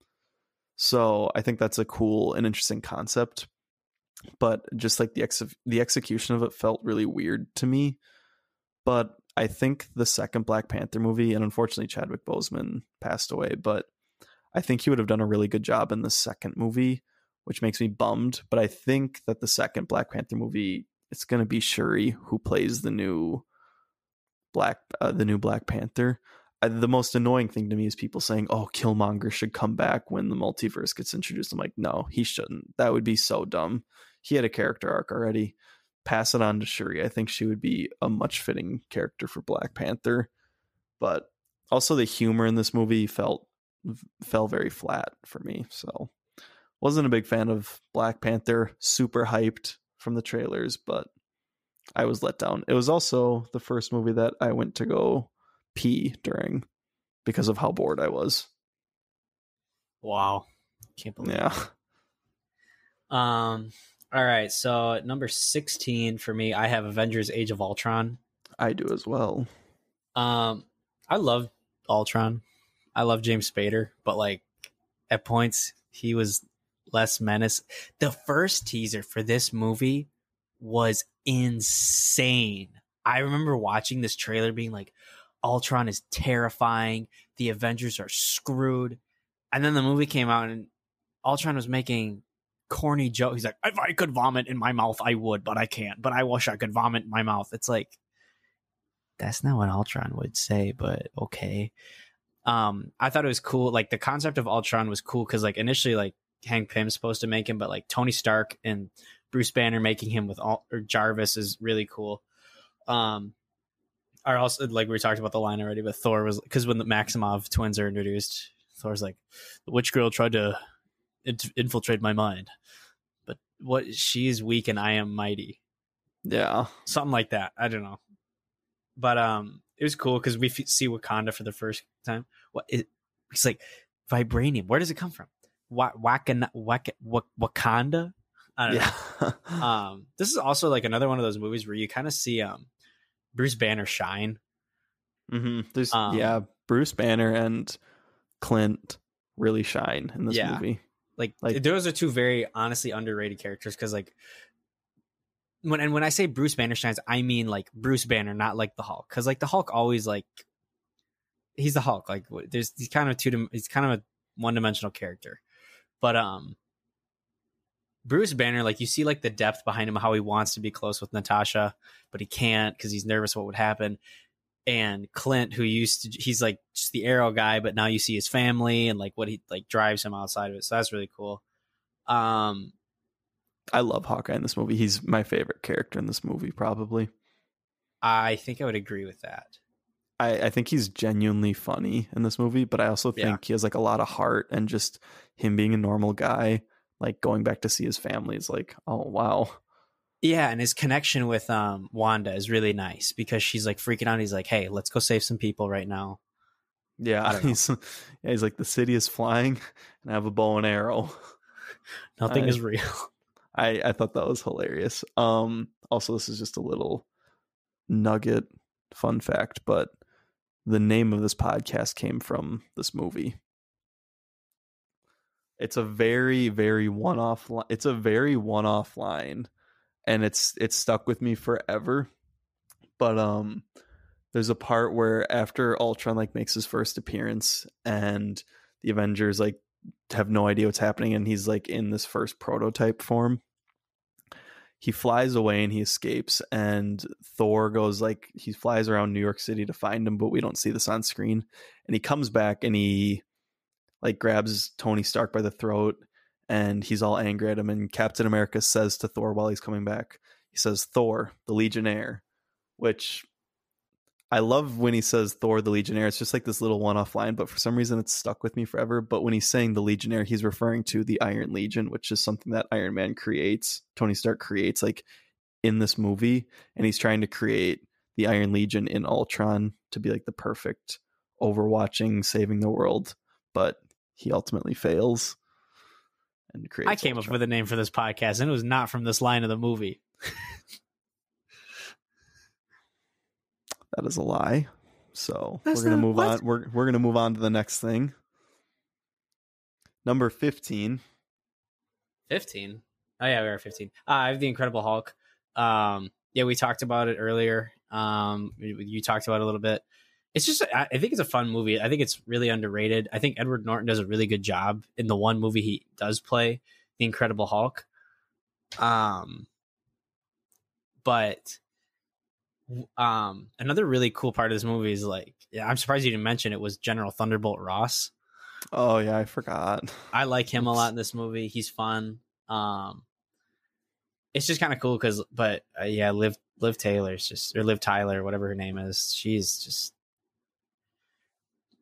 So I think that's a cool and interesting concept. But just like the ex- the execution of it felt really weird to me. But I think the second Black Panther movie, and unfortunately Chadwick Boseman passed away, but I think he would have done a really good job in the second movie, which makes me bummed. But I think that the second Black Panther movie, it's going to be Shuri who plays the new Black, uh, the new Black Panther. Uh, the most annoying thing to me is people saying, "Oh, Killmonger should come back when the multiverse gets introduced." I'm like, no, he shouldn't. That would be so dumb. He had a character arc already pass it on to Shuri. I think she would be a much fitting character for Black Panther. But also the humor in this movie felt fell very flat for me. So wasn't a big fan of Black Panther. Super hyped from the trailers, but I was let down. It was also the first movie that I went to go pee during because of how bored I was. Wow. Can't believe Yeah. Um all right, so number 16 for me, I have Avengers Age of Ultron. I do as well. Um I love Ultron. I love James Spader, but like at points he was less menace. The first teaser for this movie was insane. I remember watching this trailer being like Ultron is terrifying, the Avengers are screwed. And then the movie came out and Ultron was making corny joke. He's like, if I could vomit in my mouth, I would, but I can't. But I wish I could vomit in my mouth. It's like that's not what Ultron would say, but okay. Um, I thought it was cool. Like the concept of Ultron was cool because like initially like Hank Pym's supposed to make him, but like Tony Stark and Bruce Banner making him with all or Jarvis is really cool. Um, are also like we talked about the line already, but Thor was because when the Maximoff twins are introduced, Thor's like, the witch girl tried to infiltrate my mind, but what she is weak and I am mighty. Yeah, something like that. I don't know, but um, it was cool because we f- see Wakanda for the first time. What is it's like vibranium? Where does it come from? Wakanda, Wakanda. I don't yeah. know. um, this is also like another one of those movies where you kind of see um Bruce Banner shine. Mm-hmm. There's um, yeah, Bruce Banner and Clint really shine in this yeah. movie. Like, like those are two very honestly underrated characters because like when and when I say Bruce Banner shines, I mean like Bruce Banner, not like the Hulk. Because like the Hulk always like he's the Hulk. Like there's he's kind of two he's kind of a one dimensional character, but um Bruce Banner, like you see like the depth behind him, how he wants to be close with Natasha, but he can't because he's nervous what would happen. And Clint, who used to, he's like just the arrow guy, but now you see his family and like what he like drives him outside of it. So that's really cool. Um, I love Hawkeye in this movie. He's my favorite character in this movie, probably. I think I would agree with that. I, I think he's genuinely funny in this movie, but I also think yeah. he has like a lot of heart and just him being a normal guy like going back to see his family is like, oh wow. Yeah, and his connection with um Wanda is really nice because she's like freaking out. He's like, "Hey, let's go save some people right now." Yeah, he's yeah, he's like the city is flying, and I have a bow and arrow. Nothing I, is real. I I thought that was hilarious. Um, also, this is just a little nugget fun fact, but the name of this podcast came from this movie it's a very very one off li- it's a very one off line and it's it's stuck with me forever. But um there's a part where after ultron like makes his first appearance and the avengers like have no idea what's happening and he's like in this first prototype form he flies away and he escapes and thor goes like he flies around new york city to find him but we don't see this on screen. And he comes back and he like grabs tony stark by the throat and he's all angry at him and captain america says to thor while he's coming back he says thor the legionnaire which I love when he says Thor the Legionnaire. It's just like this little one off line, but for some reason it's stuck with me forever. But when he's saying the Legionnaire, he's referring to the Iron Legion, which is something that Iron Man creates, Tony Stark creates like in this movie. And he's trying to create the Iron Legion in Ultron to be like the perfect overwatching, saving the world. But he ultimately fails and creates. I came Ultron. up with a name for this podcast, and it was not from this line of the movie. That is a lie. So That's we're gonna move what? on. We're we're gonna move on to the next thing. Number fifteen. Fifteen. Oh yeah, we are fifteen. Uh, I have the Incredible Hulk. Um, yeah, we talked about it earlier. Um, you talked about it a little bit. It's just, I think it's a fun movie. I think it's really underrated. I think Edward Norton does a really good job in the one movie he does play, The Incredible Hulk. Um, but um another really cool part of this movie is like yeah, I'm surprised you didn't mention it was General Thunderbolt Ross. Oh yeah, I forgot. I like him a lot in this movie. He's fun. Um it's just kind of cool cuz but uh, yeah, Liv Liv Taylor's just or Liv Tyler, whatever her name is. She's just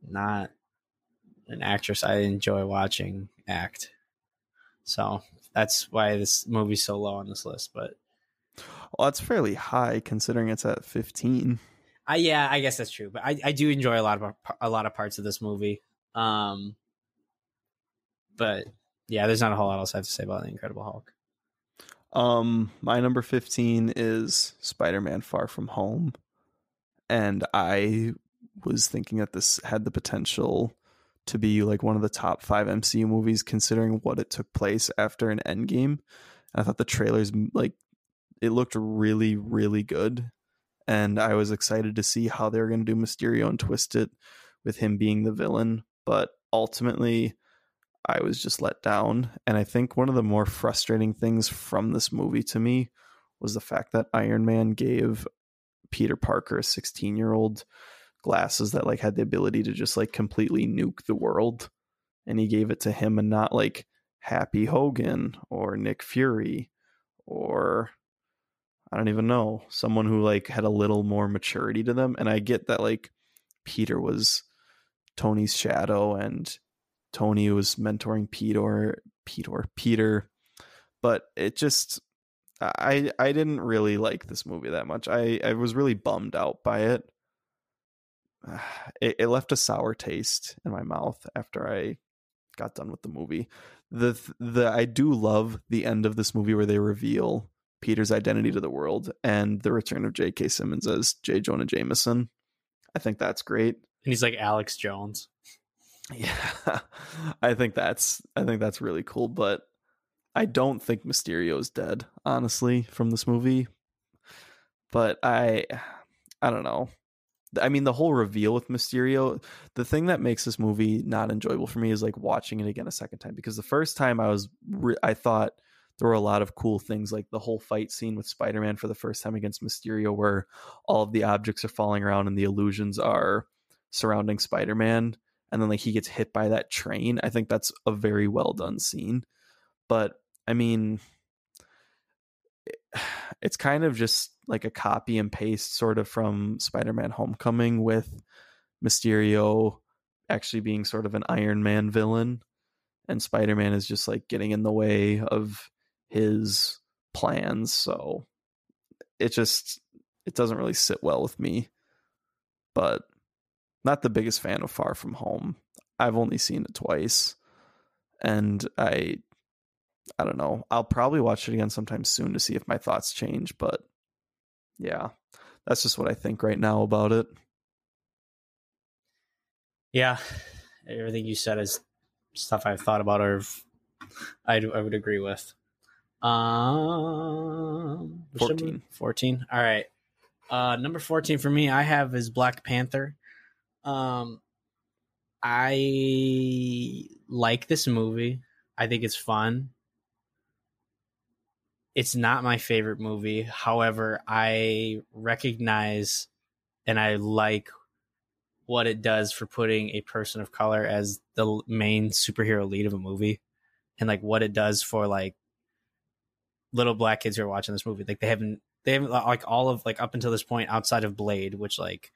not an actress I enjoy watching act. So that's why this movie's so low on this list, but well, that's fairly high considering it's at 15. I yeah, I guess that's true, but I, I do enjoy a lot of a lot of parts of this movie. Um, but yeah, there's not a whole lot else I have to say about the Incredible Hulk. Um, my number 15 is Spider-Man: Far From Home, and I was thinking that this had the potential to be like one of the top five MCU movies, considering what it took place after an Endgame. I thought the trailers like it looked really, really good. And I was excited to see how they were going to do Mysterio and twist it with him being the villain. But ultimately, I was just let down. And I think one of the more frustrating things from this movie to me was the fact that Iron Man gave Peter Parker, a 16 year old, glasses that like had the ability to just like completely nuke the world. And he gave it to him and not like Happy Hogan or Nick Fury or I don't even know, someone who like had a little more maturity to them. And I get that like Peter was Tony's shadow and Tony was mentoring Peter, Peter, Peter, but it just I I didn't really like this movie that much. I I was really bummed out by it. It, it left a sour taste in my mouth after I got done with the movie. The the I do love the end of this movie where they reveal Peter's identity to the world and the return of J.K. Simmons as J. Jonah Jameson. I think that's great. And he's like Alex Jones. Yeah. I think that's I think that's really cool, but I don't think Mysterio is dead, honestly, from this movie. But I I don't know. I mean, the whole reveal with Mysterio, the thing that makes this movie not enjoyable for me is like watching it again a second time because the first time I was, re- I thought there were a lot of cool things like the whole fight scene with Spider-Man for the first time against Mysterio where all of the objects are falling around and the illusions are surrounding Spider-Man and then like he gets hit by that train. I think that's a very well done scene. But I mean it's kind of just like a copy and paste sort of from Spider-Man Homecoming with Mysterio actually being sort of an Iron Man villain and Spider-Man is just like getting in the way of his plans. So it just it doesn't really sit well with me. But not the biggest fan of Far From Home. I've only seen it twice. And I I don't know. I'll probably watch it again sometime soon to see if my thoughts change, but yeah. That's just what I think right now about it. Yeah. Everything you said is stuff I've thought about or I I would agree with. Um, 14. 14. All right. Uh, number 14 for me, I have is Black Panther. Um, I like this movie. I think it's fun. It's not my favorite movie. However, I recognize and I like what it does for putting a person of color as the main superhero lead of a movie and like what it does for like little black kids who are watching this movie. Like they haven't they haven't like all of like up until this point outside of Blade, which like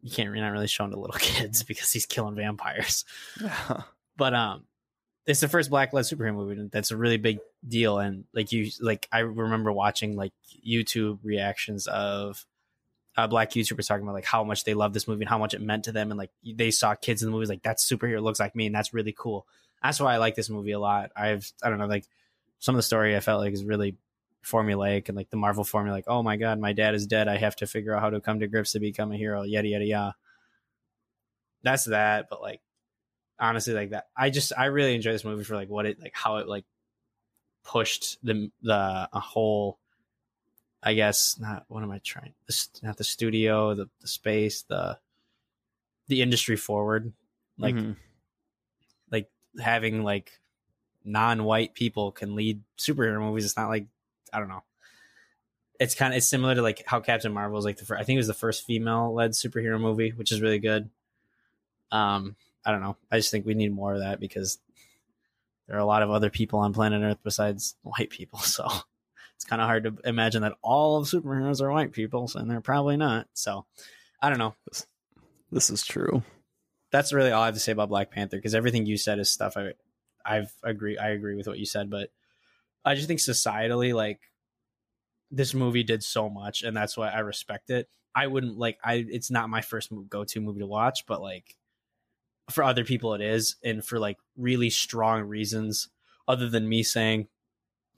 you can't you're not really showing to little kids because he's killing vampires. Yeah. But um it's the first black led superhero movie that's a really big deal and like you like I remember watching like YouTube reactions of uh, black YouTubers talking about like how much they love this movie and how much it meant to them and like they saw kids in the movies like that superhero looks like me and that's really cool. That's why I like this movie a lot. I've I don't know like some of the story I felt like is really formulaic and like the Marvel formula, like, oh my god, my dad is dead. I have to figure out how to come to grips to become a hero. Yada yada yada. That's that, but like honestly, like that, I just I really enjoy this movie for like what it like how it like pushed the the a whole. I guess not. What am I trying? The, not the studio, the the space, the the industry forward. Like Mhm. like having like non-white people can lead superhero movies. It's not like I don't know. It's kind of it's similar to like how Captain Marvel is like the first, I think it was the first female-led superhero movie, which is really good. Um, I don't know. I just think we need more of that because there are a lot of other people on planet Earth besides white people. So it's kind of hard to imagine that all of superheroes are white people, and they're probably not. So I don't know This is true. that's really all I have to say about Black Panther because everything you said is stuff I I've agree I agree with what you said, but I just think societally like this movie did so much and that's why I respect it. I wouldn't like I it's not my first go to movie to watch, but like for other people it is and for like really strong reasons other than me saying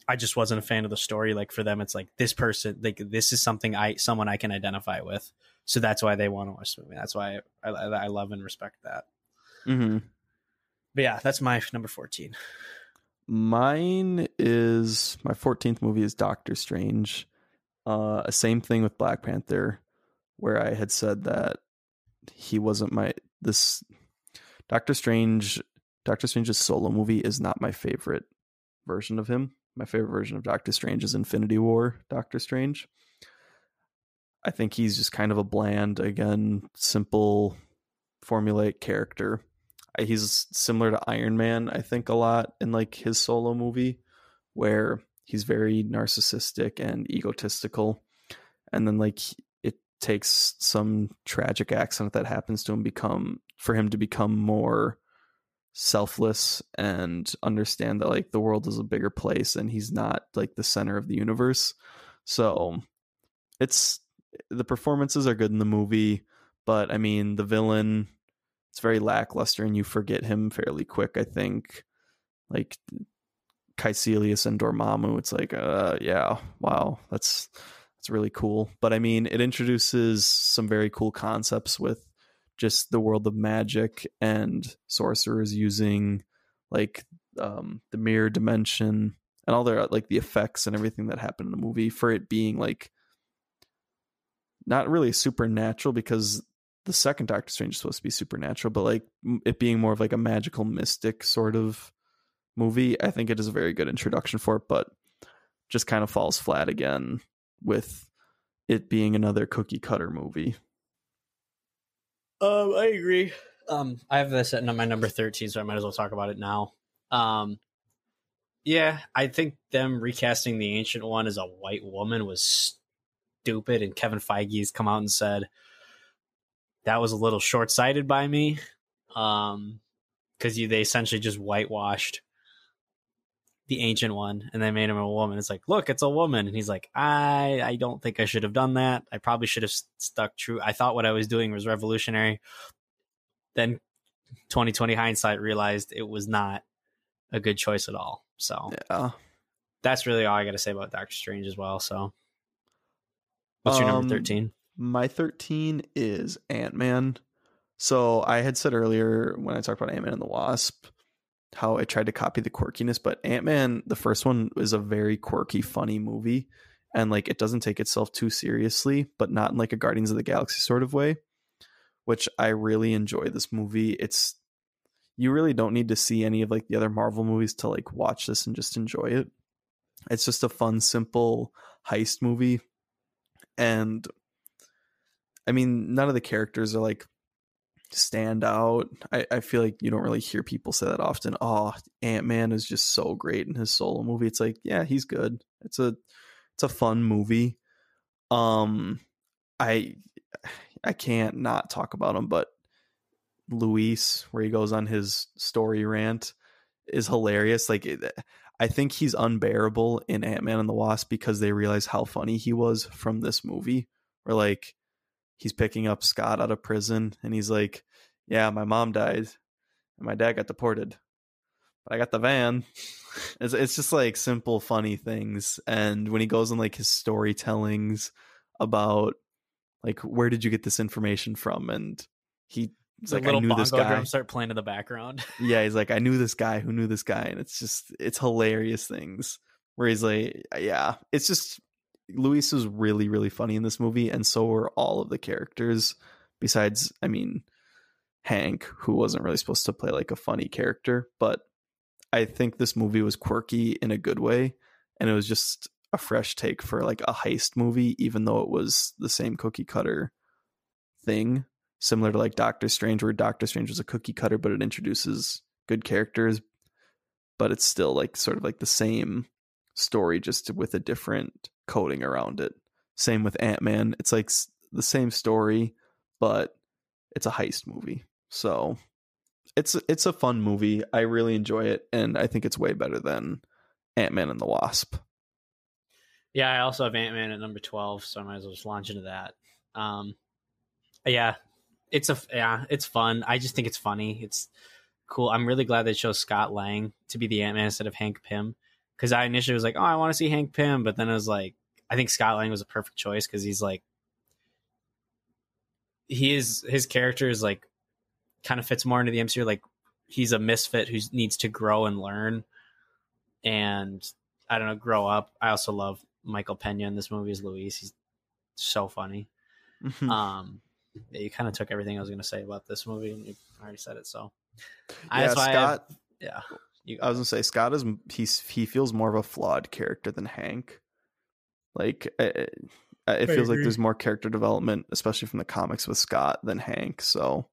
I just wasn't a fan of the story like for them it's like this person like this is something I someone I can identify with. So that's why they want to watch the movie. That's why I, I, I love and respect that. hmm But yeah, that's my number 14. Mine is my 14th movie is Doctor Strange. Uh, same thing with Black Panther, where I had said that he wasn't my this Doctor Strange. Doctor Strange's solo movie is not my favorite version of him. My favorite version of Doctor Strange is Infinity War. Doctor Strange. I think he's just kind of a bland, again, simple, formulaic character. He's similar to Iron Man, I think, a lot in like his solo movie, where he's very narcissistic and egotistical, and then like it takes some tragic accident that happens to him become for him to become more selfless and understand that like the world is a bigger place and he's not like the center of the universe. So it's the performances are good in the movie, but I mean the villain it's very lackluster and you forget him fairly quick, I think. Like Kaecilius and Dormammu, it's like uh yeah, wow, that's that's really cool. But I mean it introduces some very cool concepts with just the world of magic and sorcerers using like um the mirror dimension and all their like the effects and everything that happened in the movie for it being like not really supernatural because the second Doctor Strange is supposed to be supernatural, but like it being more of like a magical mystic sort of movie, I think it is a very good introduction for it, but just kind of falls flat again with it being another cookie cutter movie. Um, I agree. Um, I have this at my number 13, so I might as well talk about it now. Um, yeah, I think them recasting the ancient one as a white woman was stupid, and Kevin Feige's come out and said that was a little short sighted by me. Um, because they essentially just whitewashed the ancient one and they made him a woman. It's like, look, it's a woman, and he's like, I, I don't think I should have done that. I probably should have stuck true. I thought what I was doing was revolutionary. Then, 2020 hindsight realized it was not a good choice at all. So Yeah. that's really all I got to say about Doctor Strange as well. So, what's your Um, number 13? My 13 is Ant Man. So I had said earlier when I talked about Ant Man and the Wasp how I tried to copy the quirkiness, but Ant Man, the first one, is a very quirky, funny movie. And like it doesn't take itself too seriously, but not in like a Guardians of the Galaxy sort of way, which I really enjoy this movie. It's you really don't need to see any of like the other Marvel movies to like watch this and just enjoy it. It's just a fun, simple heist movie. And I mean, none of the characters are like stand out. I, I feel like you don't really hear people say that often. Oh, Ant Man is just so great in his solo movie. It's like, yeah, he's good. It's a it's a fun movie. Um I I can't not talk about him, but Luis, where he goes on his story rant, is hilarious. Like, I think he's unbearable in Ant Man and the Wasp because they realize how funny he was from this movie. Where like he's picking up Scott out of prison, and he's like, "Yeah, my mom died, and my dad got deported, but I got the van." It's it's just like simple, funny things. And when he goes in like his storytellings about like where did you get this information from, and he He's the like, I knew this guy. drums start playing in the background. Yeah, he's like, I knew this guy who knew this guy, and it's just it's hilarious things where he's like, yeah, it's just Luis is really really funny in this movie, and so are all of the characters. Besides, I mean, Hank, who wasn't really supposed to play like a funny character, but I think this movie was quirky in a good way, and it was just a fresh take for like a heist movie, even though it was the same cookie cutter thing similar to like Doctor Strange, where Doctor Strange was a cookie cutter, but it introduces good characters, but it's still like sort of like the same story, just with a different coding around it. Same with Ant Man. It's like the same story, but it's a heist movie. So it's it's a fun movie. I really enjoy it, and I think it's way better than Ant Man and the Wasp. Yeah, I also have Ant Man at number twelve, so I might as well just launch into that. Um, yeah, it's a yeah, it's fun. I just think it's funny. It's cool. I'm really glad they chose Scott Lang to be the Ant Man instead of Hank Pym because I initially was like, oh, I want to see Hank Pym, but then I was like, I think Scott Lang was a perfect choice because he's like, he is his character is like kind of fits more into the MCU. Like he's a misfit who needs to grow and learn, and I don't know, grow up. I also love Michael Pena in this movie as Luis. He's so funny. um you kind of took everything I was going to say about this movie, and you already said it. So, yeah, Scott. Have, yeah, I was going to say Scott is he's he feels more of a flawed character than Hank. Like eh, eh, eh, it, it feels like there's more character development, especially from the comics with Scott than Hank. So,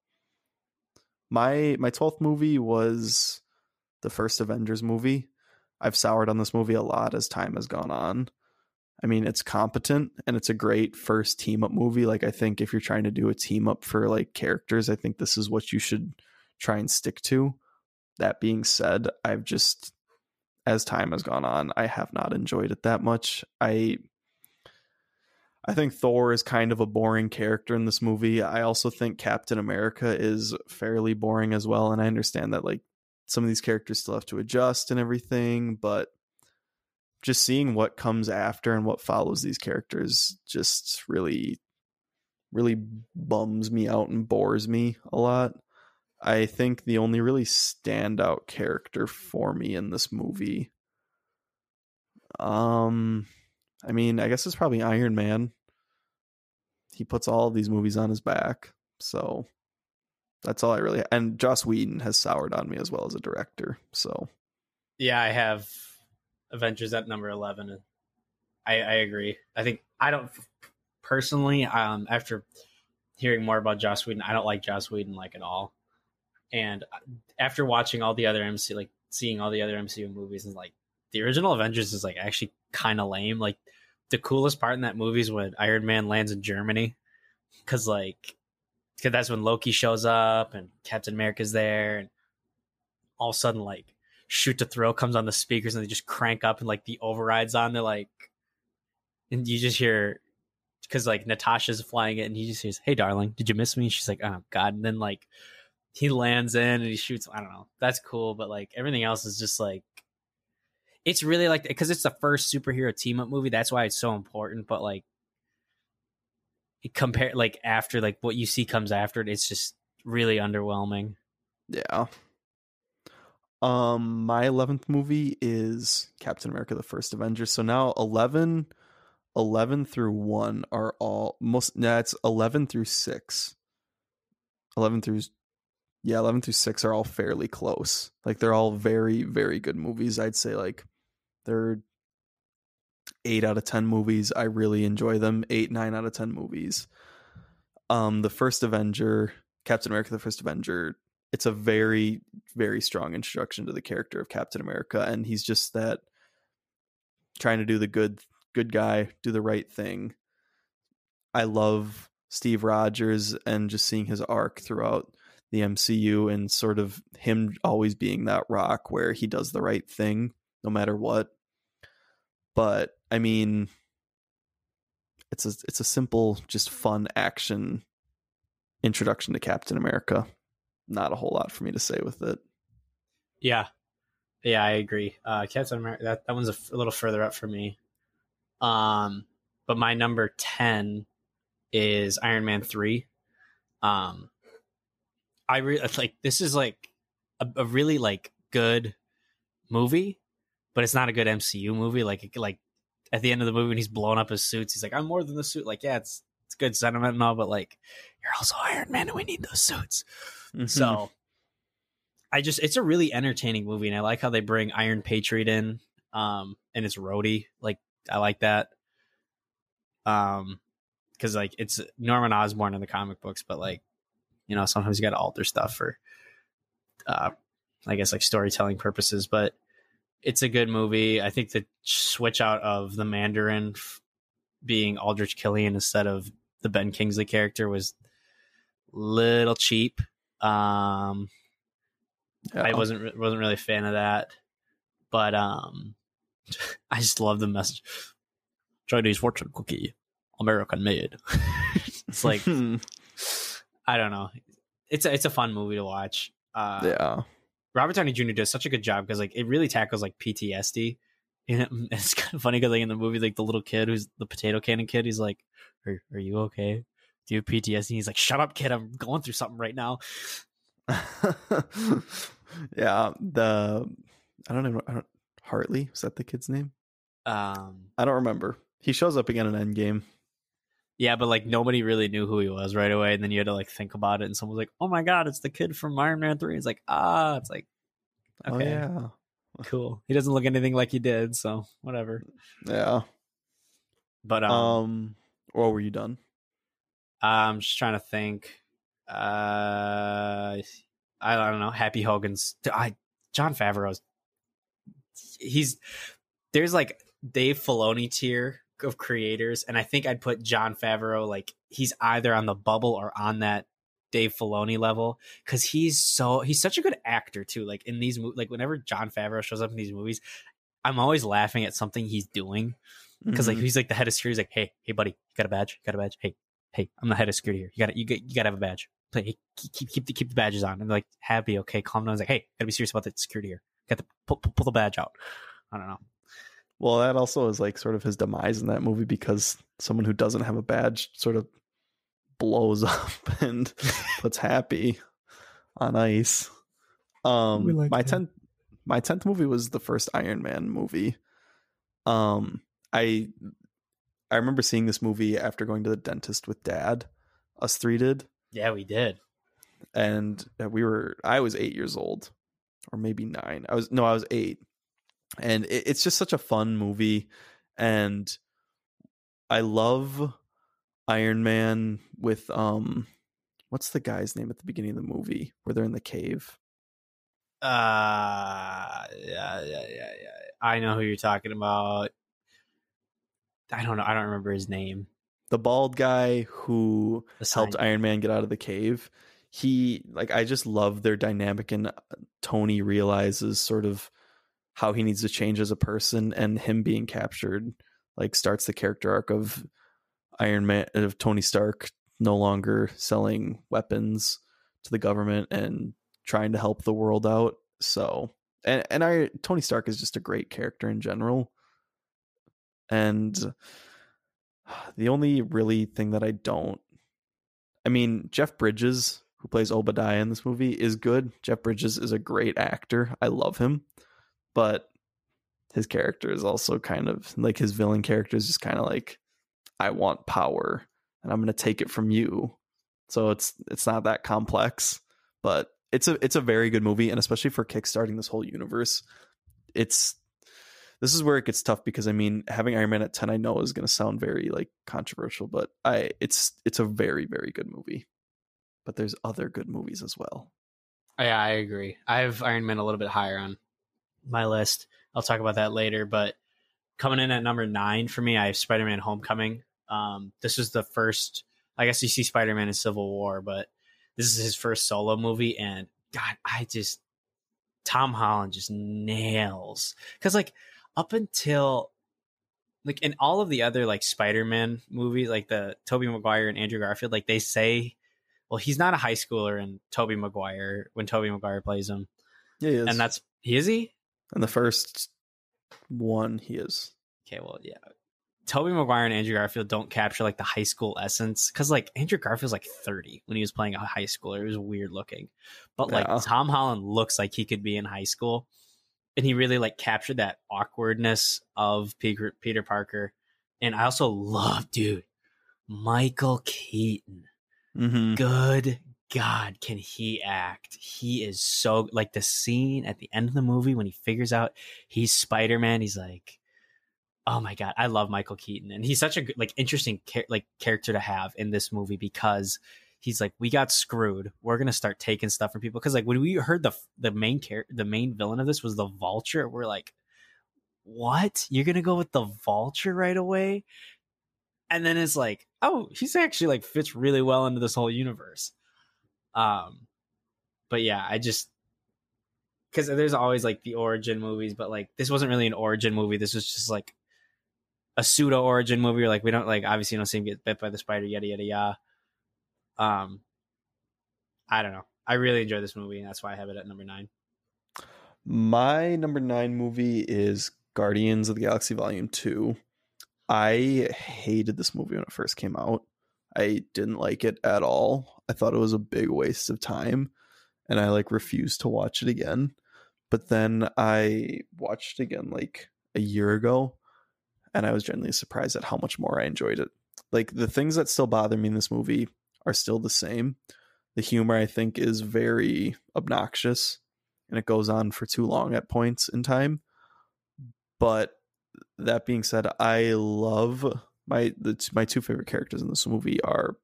my my twelfth movie was the first Avengers movie. I've soured on this movie a lot as time has gone on. I mean, it's competent and it's a great first team up movie. Like, I think if you're trying to do a team up for like characters, I think this is what you should try and stick to. That being said, I've just, as time has gone on, I have not enjoyed it that much. I, I think Thor is kind of a boring character in this movie. I also think Captain America is fairly boring as well. And I understand that like some of these characters still have to adjust and everything, but just seeing what comes after and what follows these characters just really really bums me out and bores me a lot. I think the only really standout character for me in this movie um I mean, I guess it's probably Iron Man. He puts all of these movies on his back. So that's all I really and Joss Whedon has soured on me as well as a director. So yeah, I have Avengers at number eleven. I, I agree. I think I don't personally. Um, after hearing more about Joss Whedon, I don't like Joss Whedon like at all. And after watching all the other MC, like seeing all the other MCU movies, and like the original Avengers is like actually kind of lame. Like the coolest part in that movie is when Iron Man lands in Germany, because like because that's when Loki shows up and Captain America's there, and all of a sudden like shoot to thrill comes on the speakers and they just crank up and like the overrides on. They're like, and you just hear because like Natasha's flying it and he just says, "Hey, darling, did you miss me?" She's like, "Oh God!" And then like he lands in and he shoots. I don't know. That's cool, but like everything else is just like it's really like because it's the first superhero team up movie. That's why it's so important. But like compare like after like what you see comes after it, it's just really underwhelming. Yeah. Um, my eleventh movie is Captain America: The First Avenger. So now 11, 11 through one are all most. That's nah, eleven through six. Eleven through yeah, 11 through 6 are all fairly close. Like they're all very very good movies. I'd say like they're 8 out of 10 movies. I really enjoy them. 8 9 out of 10 movies. Um the first Avenger, Captain America the First Avenger, it's a very very strong introduction to the character of Captain America and he's just that trying to do the good good guy, do the right thing. I love Steve Rogers and just seeing his arc throughout the MCU and sort of him always being that rock where he does the right thing no matter what. But I mean it's a it's a simple just fun action introduction to Captain America. Not a whole lot for me to say with it. Yeah, yeah, I agree. Uh, Captain America that that one's a, f- a little further up for me. Um, but my number ten is Iron Man three. Um, I really like this is like a, a really like good movie, but it's not a good MCU movie. Like like at the end of the movie when he's blowing up his suits, he's like, "I'm more than the suit." Like, yeah, it's it's good sentiment and all, but like, you're also Iron Man, and we need those suits. Mm-hmm. So I just it's a really entertaining movie, and I like how they bring Iron Patriot in, um, and it's Rhodey. Like I like that, um, because like it's Norman Osborn in the comic books, but like you know sometimes you got to alter stuff for, uh, I guess like storytelling purposes. But it's a good movie. I think the switch out of the Mandarin f- being Aldrich Killian instead of the Ben Kingsley character was little cheap. Um. I wasn't wasn't really a fan of that, but um, I just love the message. Chinese fortune cookie, American made. it's like I don't know. It's a, it's a fun movie to watch. Uh, yeah. Robert Downey Jr. does such a good job because like it really tackles like PTSD. And it's kind of funny because like in the movie, like the little kid who's the potato cannon kid, he's like, "Are, are you okay? Do you have PTSD?" And he's like, "Shut up, kid! I'm going through something right now." yeah, the I don't know I don't, Hartley is that the kid's name? Um, I don't remember. He shows up again in Endgame. Yeah, but like nobody really knew who he was right away, and then you had to like think about it, and someone was like, "Oh my god, it's the kid from Iron Man 3. It's like, ah, it's like, okay, Oh yeah, cool. He doesn't look anything like he did, so whatever. yeah. But um, Um, or were you done? I'm just trying to think. Uh, I don't know. Happy Hogan's. I Jon Favreau's. He's there's like Dave Filoni tier of creators, and I think I'd put Jon Favreau like he's either on the bubble or on that Dave Filoni level because he's so he's such a good actor too. Like in these movies, like whenever Jon Favreau shows up in these movies, I'm always laughing at something he's doing because like Mhm. he's like the head of security. He's like, hey, hey, buddy, you got a badge? You got a badge? Hey, hey, I'm the head of security here. You got you got you got to have a badge. Play, hey, keep keep keep the, keep the badges on. And like, happy, okay, calm down. Was like, hey, gotta be serious about the security here. Got to pull, pull, pull the badge out. I don't know. Well, that also is like sort of his demise in that movie because someone who doesn't have a badge sort of blows up and puts Happy on ice. Um, like my tenth my tenth movie was the first Iron Man movie. Um, I I remember seeing this movie after going to the dentist with Dad. Us three did. Yeah, we did. and uh, we were i was eight years old or maybe nine i was no i was eight and it, it's just such a fun movie and i love iron man with um what's the guy's name at the beginning of the movie where they're in the cave Uh, yeah, yeah, yeah, yeah. I know who you're talking about. I don't know. I don't remember his name. the bald guy who helped Iron Man get out of the cave. He like I just love their dynamic and uh, Tony realizes sort of how he needs to change as a person and him being captured like starts the character arc of Iron Man of Tony Stark no longer selling weapons to the government and trying to help the world out. So and and I Tony Stark is just a great character in general. And the only really thing that I don't I mean, Jeff Bridges, who plays Obadiah in this movie, is good. Jeff Bridges is a great actor. I love him. But his character is also kind of like his villain character is just kind of like, I want power and I'm gonna take it from you. So it's it's not that complex, but it's a it's a very good movie, and especially for kickstarting this whole universe, it's this is where it gets tough because I mean having Iron Man at ten I know is going to sound very like controversial, but I it's it's a very very good movie. But there's other good movies as well. Yeah, I agree. I have Iron Man a little bit higher on my list. I'll talk about that later. But coming in at number nine for me, I have Spider Man Homecoming. Um, this is the first. I guess you see Spider Man in Civil War, but this is his first solo movie, and God, I just Tom Holland just nails because like up until like in all of the other like Spider-Man movies, like the Tobey Maguire and Andrew Garfield, like they say, well, he's not a high schooler in Tobey Maguire when Tobey Maguire plays him. Yeah, he is. And that's he is he? In the first one, he is. Okay, well, yeah. Tobey Maguire and Andrew Garfield don't capture like the high school essence because like Andrew Garfield's like 30 when he was playing a high schooler. It was weird looking. But like Yeah. Tom Holland looks like he could be in high school. And he really like captured that awkwardness of Peter, Peter Parker. And I also love, dude, Michael Keaton. Mm-hmm. Good God, can he act? He is so like the scene at the end of the movie when he figures out he's Spider Man. He's like, oh my God, I love Michael Keaton, and he's such a like interesting like character to have in this movie because he's like, we got screwed. We're gonna start taking stuff from people because like when we heard the the main char- the main villain of this was the Vulture, we're like, what? You're gonna go with the Vulture right away? And then it's like, oh, he's actually like fits really well into this whole universe. Um, but yeah, I just because there's always like the origin movies, but like this wasn't really an origin movie. This was just like a pseudo origin movie. Like we don't like obviously don't see him get bit by the spider, yada yada yada. Um, I don't know. I really enjoy this movie, and that's why I have it at number nine. My number nine movie is Guardians of the Galaxy Volume 2. I hated this movie when it first came out. I didn't like it at all. I thought it was a big waste of time and I like refused to watch it again. But then I watched it again like a year ago and I was genuinely surprised at how much more I enjoyed it. Like the things that still bother me in this movie are still the same. The humor I think is very obnoxious and it goes on for too long at points in time. But that being said, I love my the my two favorite characters in this movie are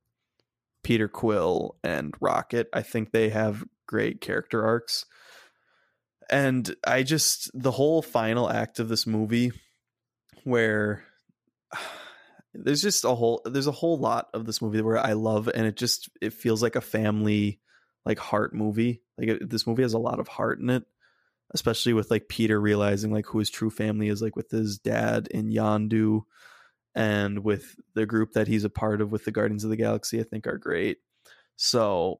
Peter Quill and Rocket. I think they have great character arcs. And I just the whole final act of this movie where there's just a whole there's a whole lot of this movie where I love and it just it feels like a family like heart movie. Like it, this movie has a lot of heart in it, especially with like Peter realizing like who his true family is, like with his dad in Yondu, and with the group that he's a part of with the Guardians of the Galaxy. I think are great. So,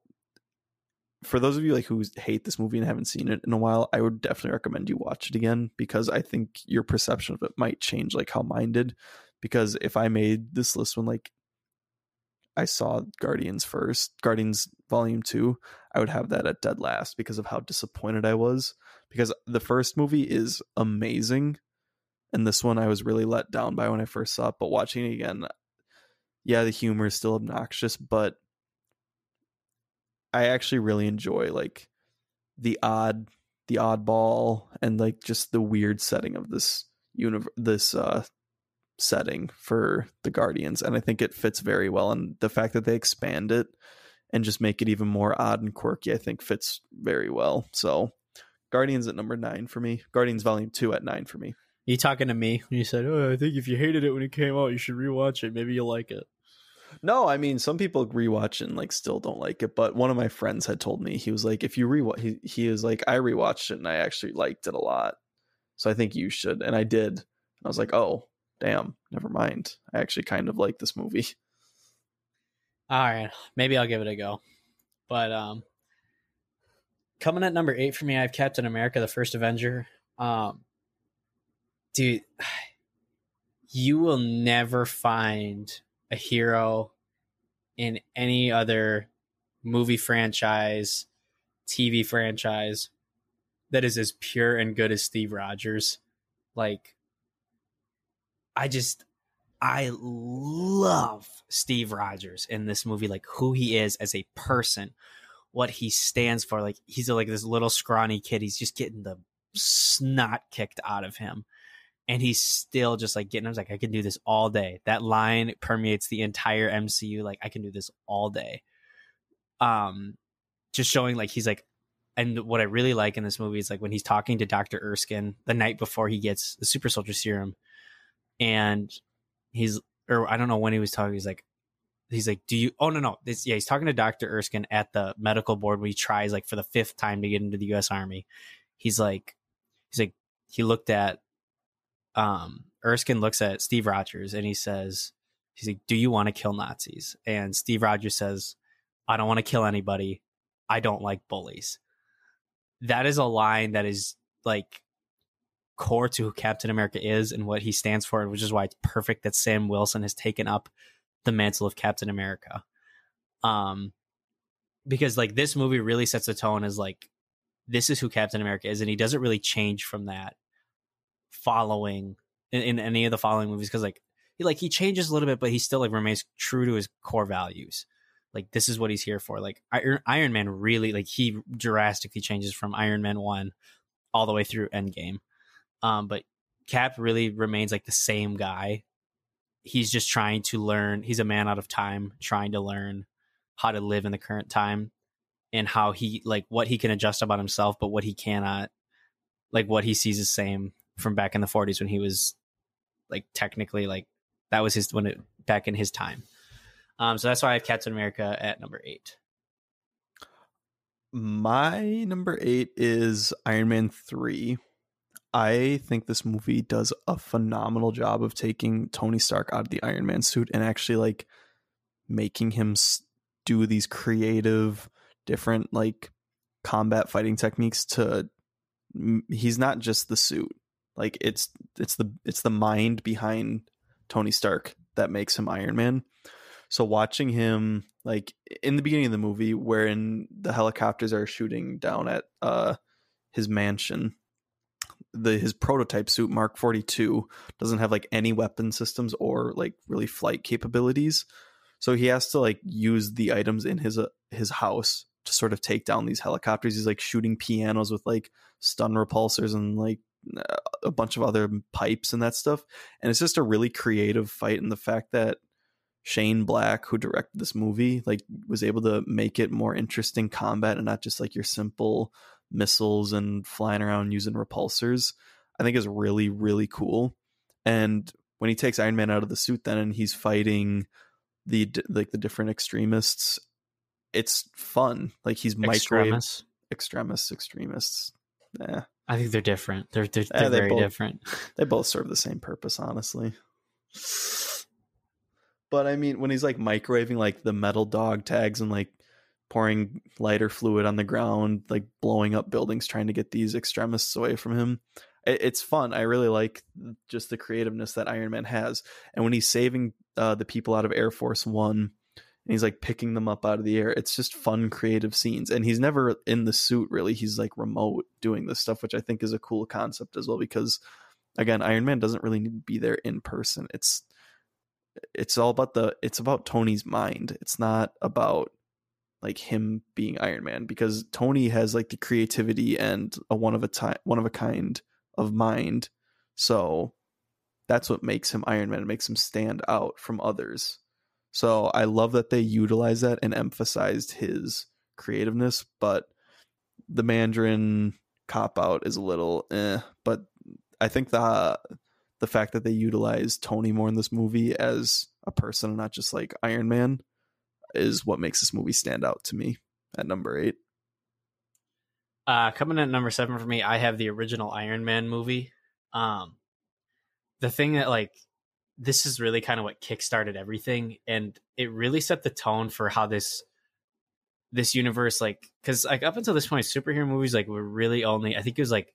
for those of you like who hate this movie and haven't seen it in a while, I would definitely recommend you watch it again because I think your perception of it might change, like how mine did. Because if I made this list when like I saw Guardians first, Guardians Volume 2, I would have that at dead last because of how disappointed I was. Because the first movie is amazing, and this one I was really let down by when I first saw it. But watching it again, yeah, the humor is still obnoxious, but I actually really enjoy like the odd, the oddball, and like just the weird setting of this universe, this uh setting for the Guardians, and I think it fits very well. And the fact that they expand it and just make it even more odd and quirky, I think fits very well. So, Guardians at number nine for me. Guardians Volume Two at nine for me. You talking to me when you said, "Oh, I think if you hated it when it came out, you should rewatch it. Maybe you'll like it." No, I mean some people rewatch it and like still don't like it, but one of my friends had told me he was like, if you rewatch, he he is like, I rewatched it and I actually liked it a lot, so I think you should, and I did. And I was like, oh, damn, never mind. I actually kind of like this movie. All right, maybe I'll give it a go. But um coming at number 8 for me, I have Captain America the First Avenger. Um dude, you will never find a hero in any other movie franchise, TV franchise that is as pure and good as Steve Rogers. Like I just I love Steve Rogers in this movie, like who he is as a person, what he stands for. Like he's like this little scrawny kid. He's just getting the snot kicked out of him. And he's still just like getting, I was like, I can do this all day. That line permeates the entire MCU. Like, I can do this all day. Um, just showing like he's like, and what I really like in this movie is like when he's talking to Dr. Erskine the night before he gets the super soldier serum. And he's, or I don't know when he was talking. He's like, he's like, do you, oh no, no. This, yeah, he's talking to Dr. Erskine at the medical board when he tries like for the fifth time to get into the U.S. Army. He's like, he's like, he looked at um, Erskine looks at Steve Rogers and he says, he's like, do you want to kill Nazis? And Steve Rogers says, I don't want to kill anybody. I don't like bullies. That is a line that is like core to who Captain America is and what he stands for, which is why it's perfect that Sam Wilson has taken up the mantle of Captain America. Um, because like this movie really sets the tone as like this is who Captain America is, and he doesn't really change from that following in, in any of the following movies because like he like he changes a little bit, but he still like remains true to his core values. Like this is what he's here for. Like Iron, Iron Man really like he drastically changes from Iron Man one all the way through Endgame. Um, but Cap really remains like the same guy. He's just trying to learn. He's a man out of time, trying to learn how to live in the current time and how he like what he can adjust about himself, but what he cannot, like what he sees the same from back in the 40s when he was like technically like that was his when it back in his time. Um, so that's why I have Captain America at number eight. My number eight is Iron Man 3. I think this movie does a phenomenal job of taking Tony Stark out of the Iron Man suit and actually like making him do these creative, different like combat fighting techniques to. He's not just the suit. Like it's it's the it's the mind behind Tony Stark that makes him Iron Man. So watching him like in the beginning of the movie wherein the helicopters are shooting down at uh his mansion the his prototype suit Mark 42 doesn't have like any weapon systems or like really flight capabilities. So he has to like use the items in his uh, his house to sort of take down these helicopters. He's like shooting pianos with like stun repulsors and like a bunch of other pipes and that stuff. And it's just a really creative fight. And the fact that Shane Black, who directed this movie, like was able to make it more interesting combat and not just like your simple missiles and flying around using repulsors, I think is really, really cool. And when he takes Iron Man out of the suit then and he's fighting the like the different extremists, it's fun. Like he's microwave extremists, extremists. Yeah. I think they're different. They're they're, they're they very both, different. They both serve the same purpose, honestly. But I mean, when he's like microwaving like the metal dog tags and like pouring lighter fluid on the ground, like blowing up buildings, trying to get these extremists away from him, it, it's fun. I really like just the creativeness that Iron Man has. And when he's saving uh, the people out of Air Force One and he's like picking them up out of the air. It's just fun, creative scenes. And he's never in the suit really. He's like remote doing this stuff, which I think is a cool concept as well. Because again, Iron Man doesn't really need to be there in person. It's it's all about the it's about Tony's mind. It's not about like him being Iron Man because Tony has like the creativity and a one of a time one of a kind of mind. So that's what makes him Iron Man. It makes him stand out from others so I love that they utilized that and emphasized his creativeness, but the Mandarin cop out is a little eh. But I think the the fact that they utilized Tony more in this movie as a person and not just like Iron Man is what makes this movie stand out to me at number eight. Uh, coming at number seven for me, I have the original Iron Man movie. Um, the thing that like this is really kind of what kickstarted everything and it really set the tone for how this this universe like because like up until this point superhero movies like were really only i think it was like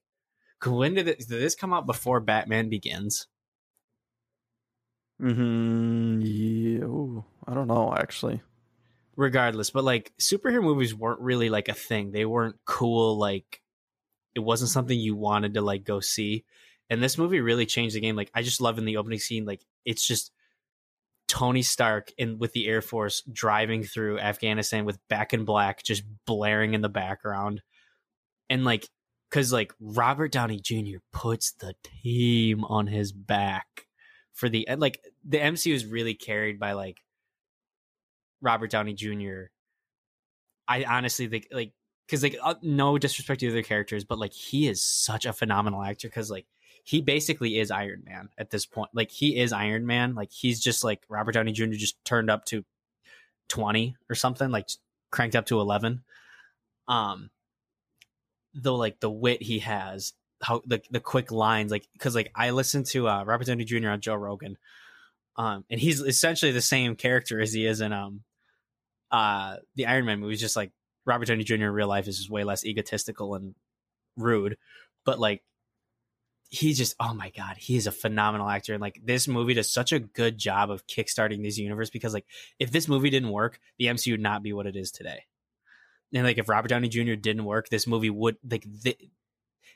when did, it, did this come out before batman begins? Hmm yeah Ooh, i don't know actually. Regardless but like superhero movies weren't really like a thing. They weren't cool like it wasn't something you wanted to like go see and this movie really changed the game like i just love in the opening scene like it's just Tony Stark in with the Air Force driving through Afghanistan with Back in Black just blaring in the background. And like cuz like Robert Downey Jr. puts the team on his back for the like the MCU is really carried by like Robert Downey Jr. I honestly think like cuz like uh, no disrespect to the other characters but like he is such a phenomenal actor cuz like he basically is Iron Man at this point. Like he is Iron Man. Like he's just like Robert Downey Jr. just turned up to twenty or something, like cranked up to eleven. Um, though like the wit he has, how the the quick lines, like because like I listened to uh, Robert Downey Jr. on Joe Rogan, um, and he's essentially the same character as he is in um, uh, the Iron Man movie. Just like Robert Downey Jr. in real life is just way less egotistical and rude, but like he just oh my god he is a phenomenal actor. And like this movie does such a good job of kickstarting this universe because like if this movie didn't work the mcu would not be what it is today. And like if robert downey jr didn't work this movie would like the,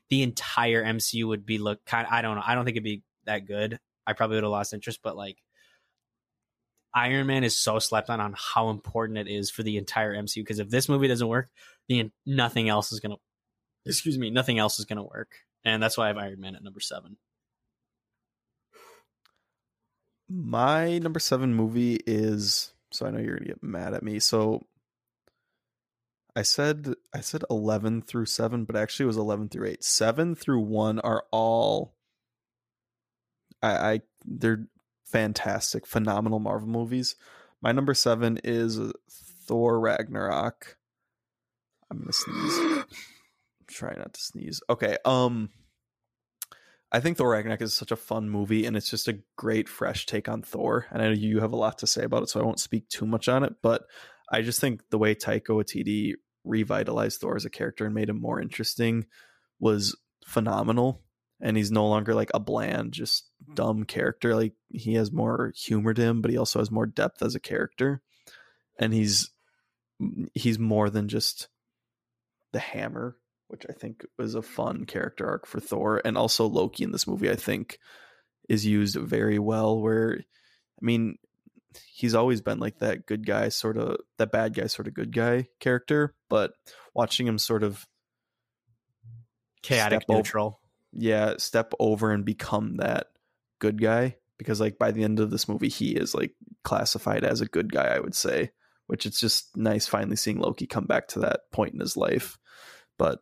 the entire mcu would be look kind of, i don't know i don't think it'd be that good. I probably would have lost interest but like iron man is so slept on on how important it is for the entire mcu because if this movie doesn't work the nothing else is gonna excuse me nothing else is gonna work and that's why I have Iron Man at number seven. My number seven movie is so I know you're gonna get mad at me. So I said I said eleven through seven, but actually it was eleven through eight. Seven through one are all I, I they're fantastic, phenomenal Marvel movies. My number seven is Thor Ragnarok. I'm gonna sneeze. try not to sneeze. Okay. Um I think Thor Ragnarok is such a fun movie and it's just a great fresh take on Thor. And I know you have a lot to say about it, so I won't speak too much on it, but I just think the way Taika Waititi revitalized Thor as a character and made him more interesting was phenomenal. And he's no longer like a bland, just dumb character. Like he has more humor to him, but he also has more depth as a character. And he's he's more than just the hammer which I think was a fun character arc for Thor, and also Loki in this movie. I think is used very well. Where, I mean, he's always been like that good guy, sort of that bad guy, sort of good guy character, but watching him sort of chaotic neutral, over, yeah, step over and become that good guy. Because like by the end of this movie, he is like classified as a good guy. I would say, which it's just nice finally seeing Loki come back to that point in his life. But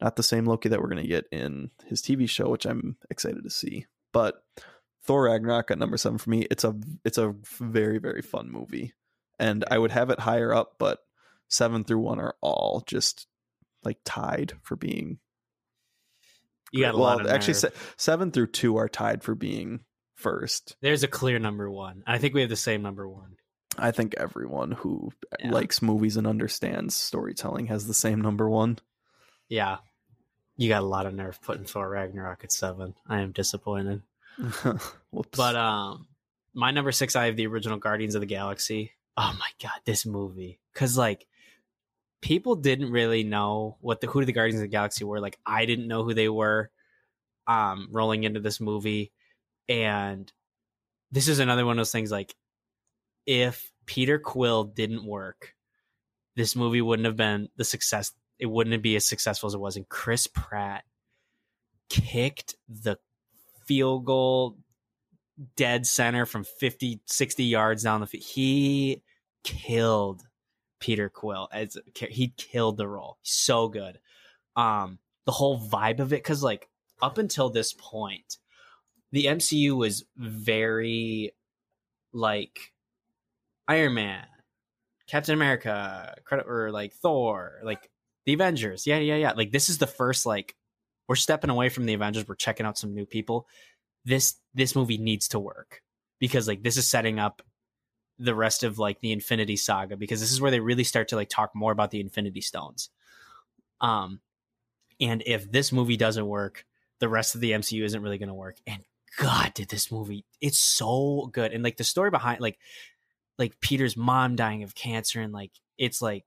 not the same Loki that we're going to get in his TV show, which I'm excited to see. But Thor Ragnarok at number seven for me. It's a it's a very very fun movie, and I would have it higher up, but seven through one are all just like tied for being. You got well, actually se- seven through two are tied for being first. There's a clear number one. I think we have the same number one. I think everyone who yeah. likes movies and understands storytelling has the same number one. Yeah, you got a lot of nerve putting Thor Ragnarok at seven. I am disappointed. but um, my number six, I have the original Guardians of the Galaxy. Oh my god, this movie! Because like people didn't really know what the who the Guardians of the Galaxy were. Like I didn't know who they were. Um, rolling into this movie, and this is another one of those things. Like if Peter Quill didn't work, this movie wouldn't have been the success it wouldn't be as successful as it was. And Chris Pratt kicked the field goal dead center from 50, 60 yards down the field. He killed Peter Quill as he killed the role. So good. Um, the whole vibe of it, because like up until this point, the MCU was very like Iron Man, Captain America, credit or like Thor, like the Avengers. Yeah, yeah, yeah. Like this is the first like we're stepping away from the Avengers. We're checking out some new people. This this movie needs to work because like this is setting up the rest of like the Infinity Saga because this is where they really start to like talk more about the Infinity Stones. Um, and if this movie doesn't work, the rest of the MCU isn't really going to work. And God, did this movie? It's so good, and like the story behind like like Peter's mom dying of cancer, and like it's like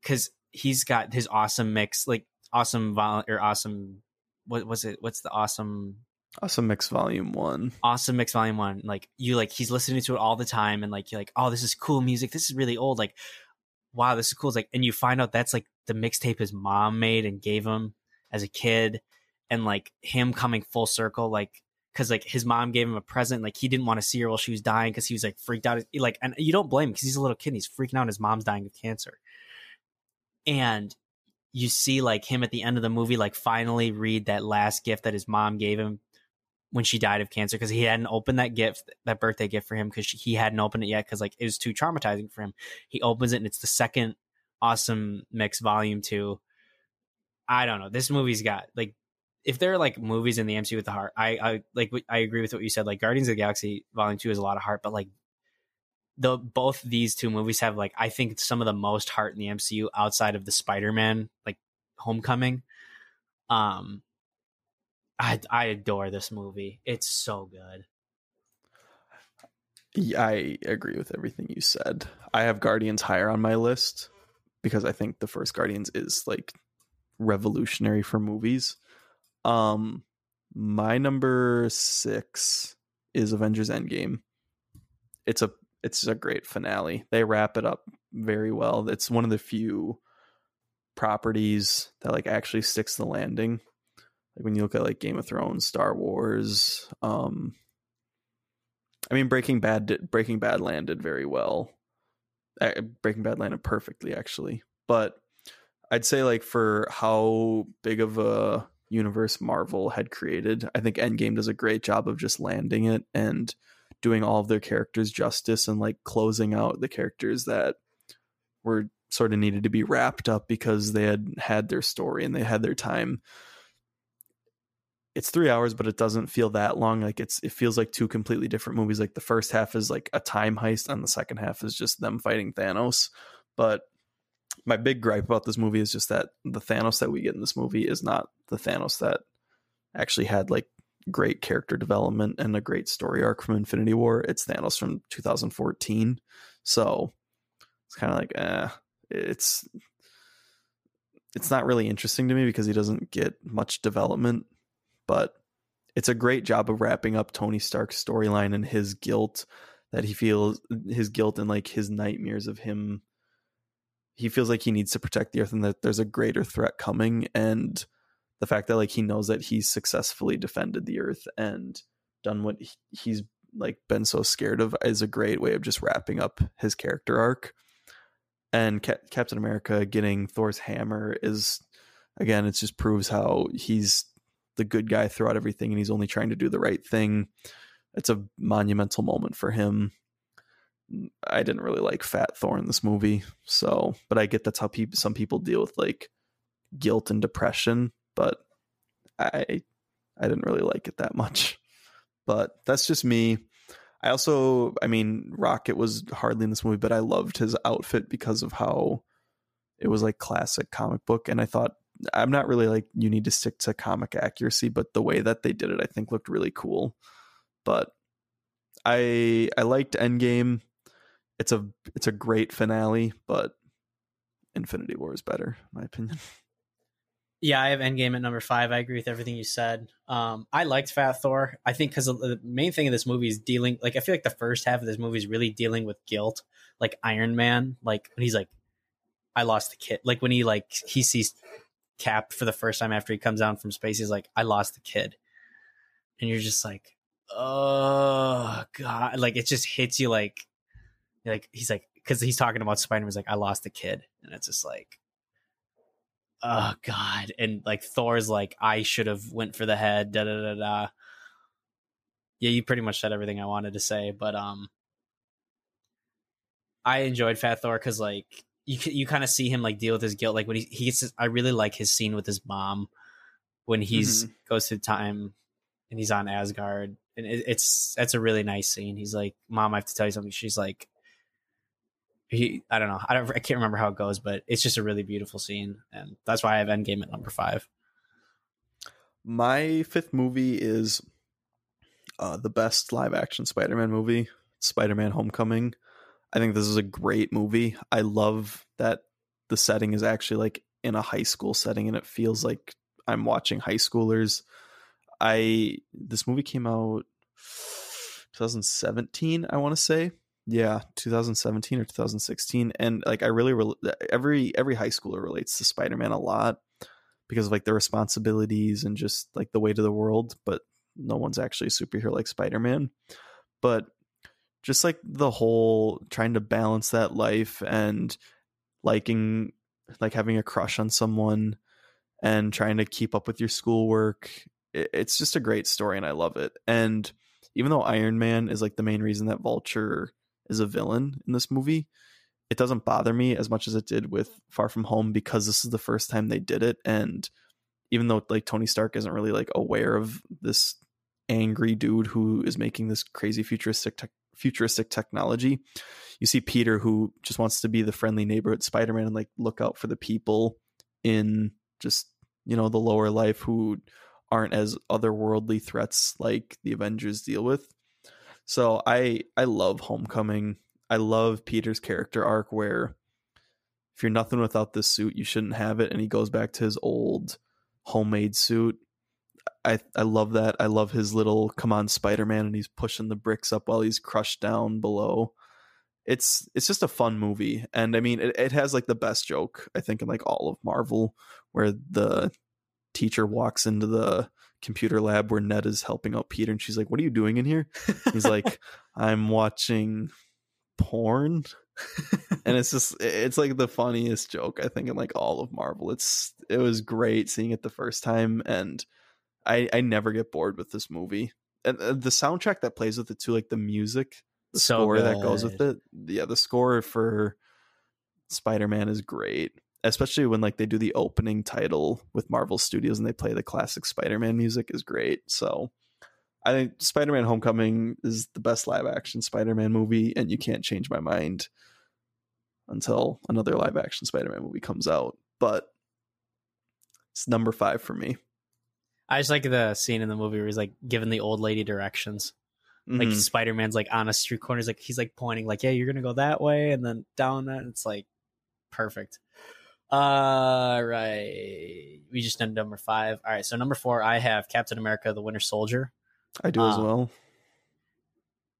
because he's got his awesome mix, like awesome vol or awesome. What was it? What's the awesome Awesome Mix Volume One. Awesome Mix Volume One. Like you like he's listening to it all the time and like you're like, oh, this is cool music. This is really old. Like, wow, this is cool. It's like and you find out that's like the mixtape his mom made and gave him as a kid and like him coming full circle, like because like his mom gave him a present, like he didn't want to see her while she was dying because he was like freaked out. Like, and you don't blame him because he's a little kid. he's freaking out. His mom's dying of cancer, and you see like him at the end of the movie, like finally read that last gift that his mom gave him when she died of cancer because he hadn't opened that gift, that birthday gift for him because he hadn't opened it yet because like it was too traumatizing for him. He opens it and it's the second awesome mix volume two. I don't know. This movie's got like if there are like movies in the MCU with the heart, I I like I agree with what you said. Like Guardians of the Galaxy Volume Two is a lot of heart, but like the both these two movies have like I think some of the most heart in the MCU outside of the Spider Man like Homecoming. Um, I I adore this movie. It's so good. Yeah, I agree with everything you said. I have Guardians higher on my list because I think the first Guardians is like revolutionary for movies. Um, my number six is Avengers Endgame. It's a it's a great finale. They wrap it up very well. It's one of the few properties that like actually sticks the landing. Like when you look at like Game of Thrones, Star Wars, um I mean Breaking Bad did, Breaking Bad landed very well. Breaking Bad landed perfectly actually. But I'd say like for how big of a universe Marvel had created. I think Endgame does a great job of just landing it and doing all of their characters justice and like closing out the characters that were sort of needed to be wrapped up because they had had their story and they had their time. It's 3 hours but it doesn't feel that long. Like it's it feels like two completely different movies. Like the first half is like a time heist and the second half is just them fighting Thanos. But my big gripe about this movie is just that the Thanos that we get in this movie is not the Thanos that actually had like great character development and a great story arc from Infinity War. It's Thanos from 2014. So it's kind of like, eh, it's it's not really interesting to me because he doesn't get much development, but it's a great job of wrapping up Tony Stark's storyline and his guilt that he feels his guilt and like his nightmares of him he feels like he needs to protect the earth and that there's a greater threat coming and the fact that like he knows that he's successfully defended the earth and done what he's like been so scared of is a great way of just wrapping up his character arc. And Cap- captain america getting thor's hammer is again it just proves how he's the good guy throughout everything and he's only trying to do the right thing. It's a monumental moment for him. I didn't really like Fat Thor in this movie. So, but I get that's how people some people deal with like guilt and depression, but I I didn't really like it that much. But that's just me. I also, I mean, Rocket was hardly in this movie, but I loved his outfit because of how it was like classic comic book and I thought I'm not really like you need to stick to comic accuracy, but the way that they did it I think looked really cool. But I I liked Endgame it's a it's a great finale, but Infinity War is better, in my opinion. Yeah, I have Endgame at number five. I agree with everything you said. Um, I liked Fat Thor. I think because the main thing of this movie is dealing, like, I feel like the first half of this movie is really dealing with guilt, like Iron Man, like when he's like, "I lost the kid," like when he like he sees Cap for the first time after he comes down from space, he's like, "I lost the kid," and you're just like, "Oh God!" Like it just hits you like like he's like because he's talking about Spider Man's like I lost the kid, and it's just like, oh god, and like Thor's like I should have went for the head, da da da da. Yeah, you pretty much said everything I wanted to say, but um, I enjoyed Fat Thor because like you you kind of see him like deal with his guilt, like when he he gets. His, I really like his scene with his mom when he's mm-hmm. goes through time and he's on Asgard, and it, it's that's a really nice scene. He's like, "Mom, I have to tell you something." She's like, he I don't know. I don't I can't remember how it goes, but it's just a really beautiful scene and that's why I have Endgame at number 5. My fifth movie is uh, the best live action Spider-Man movie, Spider-Man Homecoming. I think this is a great movie. I love that the setting is actually like in a high school setting and it feels like I'm watching high schoolers. I this movie came out 2017, I want to say. Yeah, 2017 or 2016 and like I really re- every every high schooler relates to Spider-Man a lot because of like the responsibilities and just like the weight of the world, but no one's actually a superhero like Spider-Man. But just like the whole trying to balance that life and liking like having a crush on someone and trying to keep up with your schoolwork it's just a great story and i love it and even though iron man is like the main reason that vulture is a villain in this movie it doesn't bother me as much as it did with far from home because this is the first time they did it and even though like tony stark isn't really like aware of this angry dude who is making this crazy futuristic te- futuristic technology. You see Peter who just wants to be the friendly neighborhood Spider-Man and like look out for the people in just, you know, the lower life who aren't as otherworldly threats like the Avengers deal with. So I I love Homecoming. I love Peter's character arc where if you're nothing without this suit, you shouldn't have it and he goes back to his old homemade suit I I love that. I love his little come on Spider Man and he's pushing the bricks up while he's crushed down below. It's it's just a fun movie. And I mean it, it has like the best joke, I think, in like all of Marvel, where the teacher walks into the computer lab where Ned is helping out Peter and she's like, What are you doing in here? He's like, I'm watching porn. and it's just it's like the funniest joke I think in like all of Marvel. It's it was great seeing it the first time and I I never get bored with this movie. And uh, the soundtrack that plays with it too, like the music, the So score that goes with it. Yeah, the score for Spider Man is great, especially when like they do the opening title with Marvel Studios and they play the classic Spider Man music is great. So I think Spider Man Homecoming is the best live action Spider Man movie, and you can't change my mind until another live action Spider Man movie comes out. But it's number five for me. I just like the scene in the movie where he's like giving the old lady directions. Like Mhm. Spider Man's like on a street corner. He's like he's like pointing like, yeah, you're gonna go that way and then down that. It's like perfect. Uh right. We just done number five. All right, so number four, I have Captain America: The Winter Soldier. I do as Uh, well.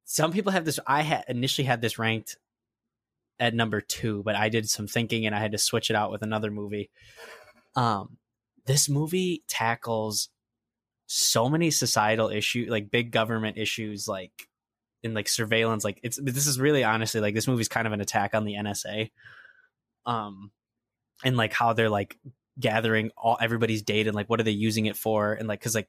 Some people have this. I had initially had this ranked at number two, but I did some thinking and I had to switch it out with another movie. Um, this movie tackles so many societal issues, like big government issues, like in like surveillance. Like it's this is really honestly like this movie's kind of an attack on the NSA. Um, and like how they're like gathering all everybody's data and like what are they using it for and like because like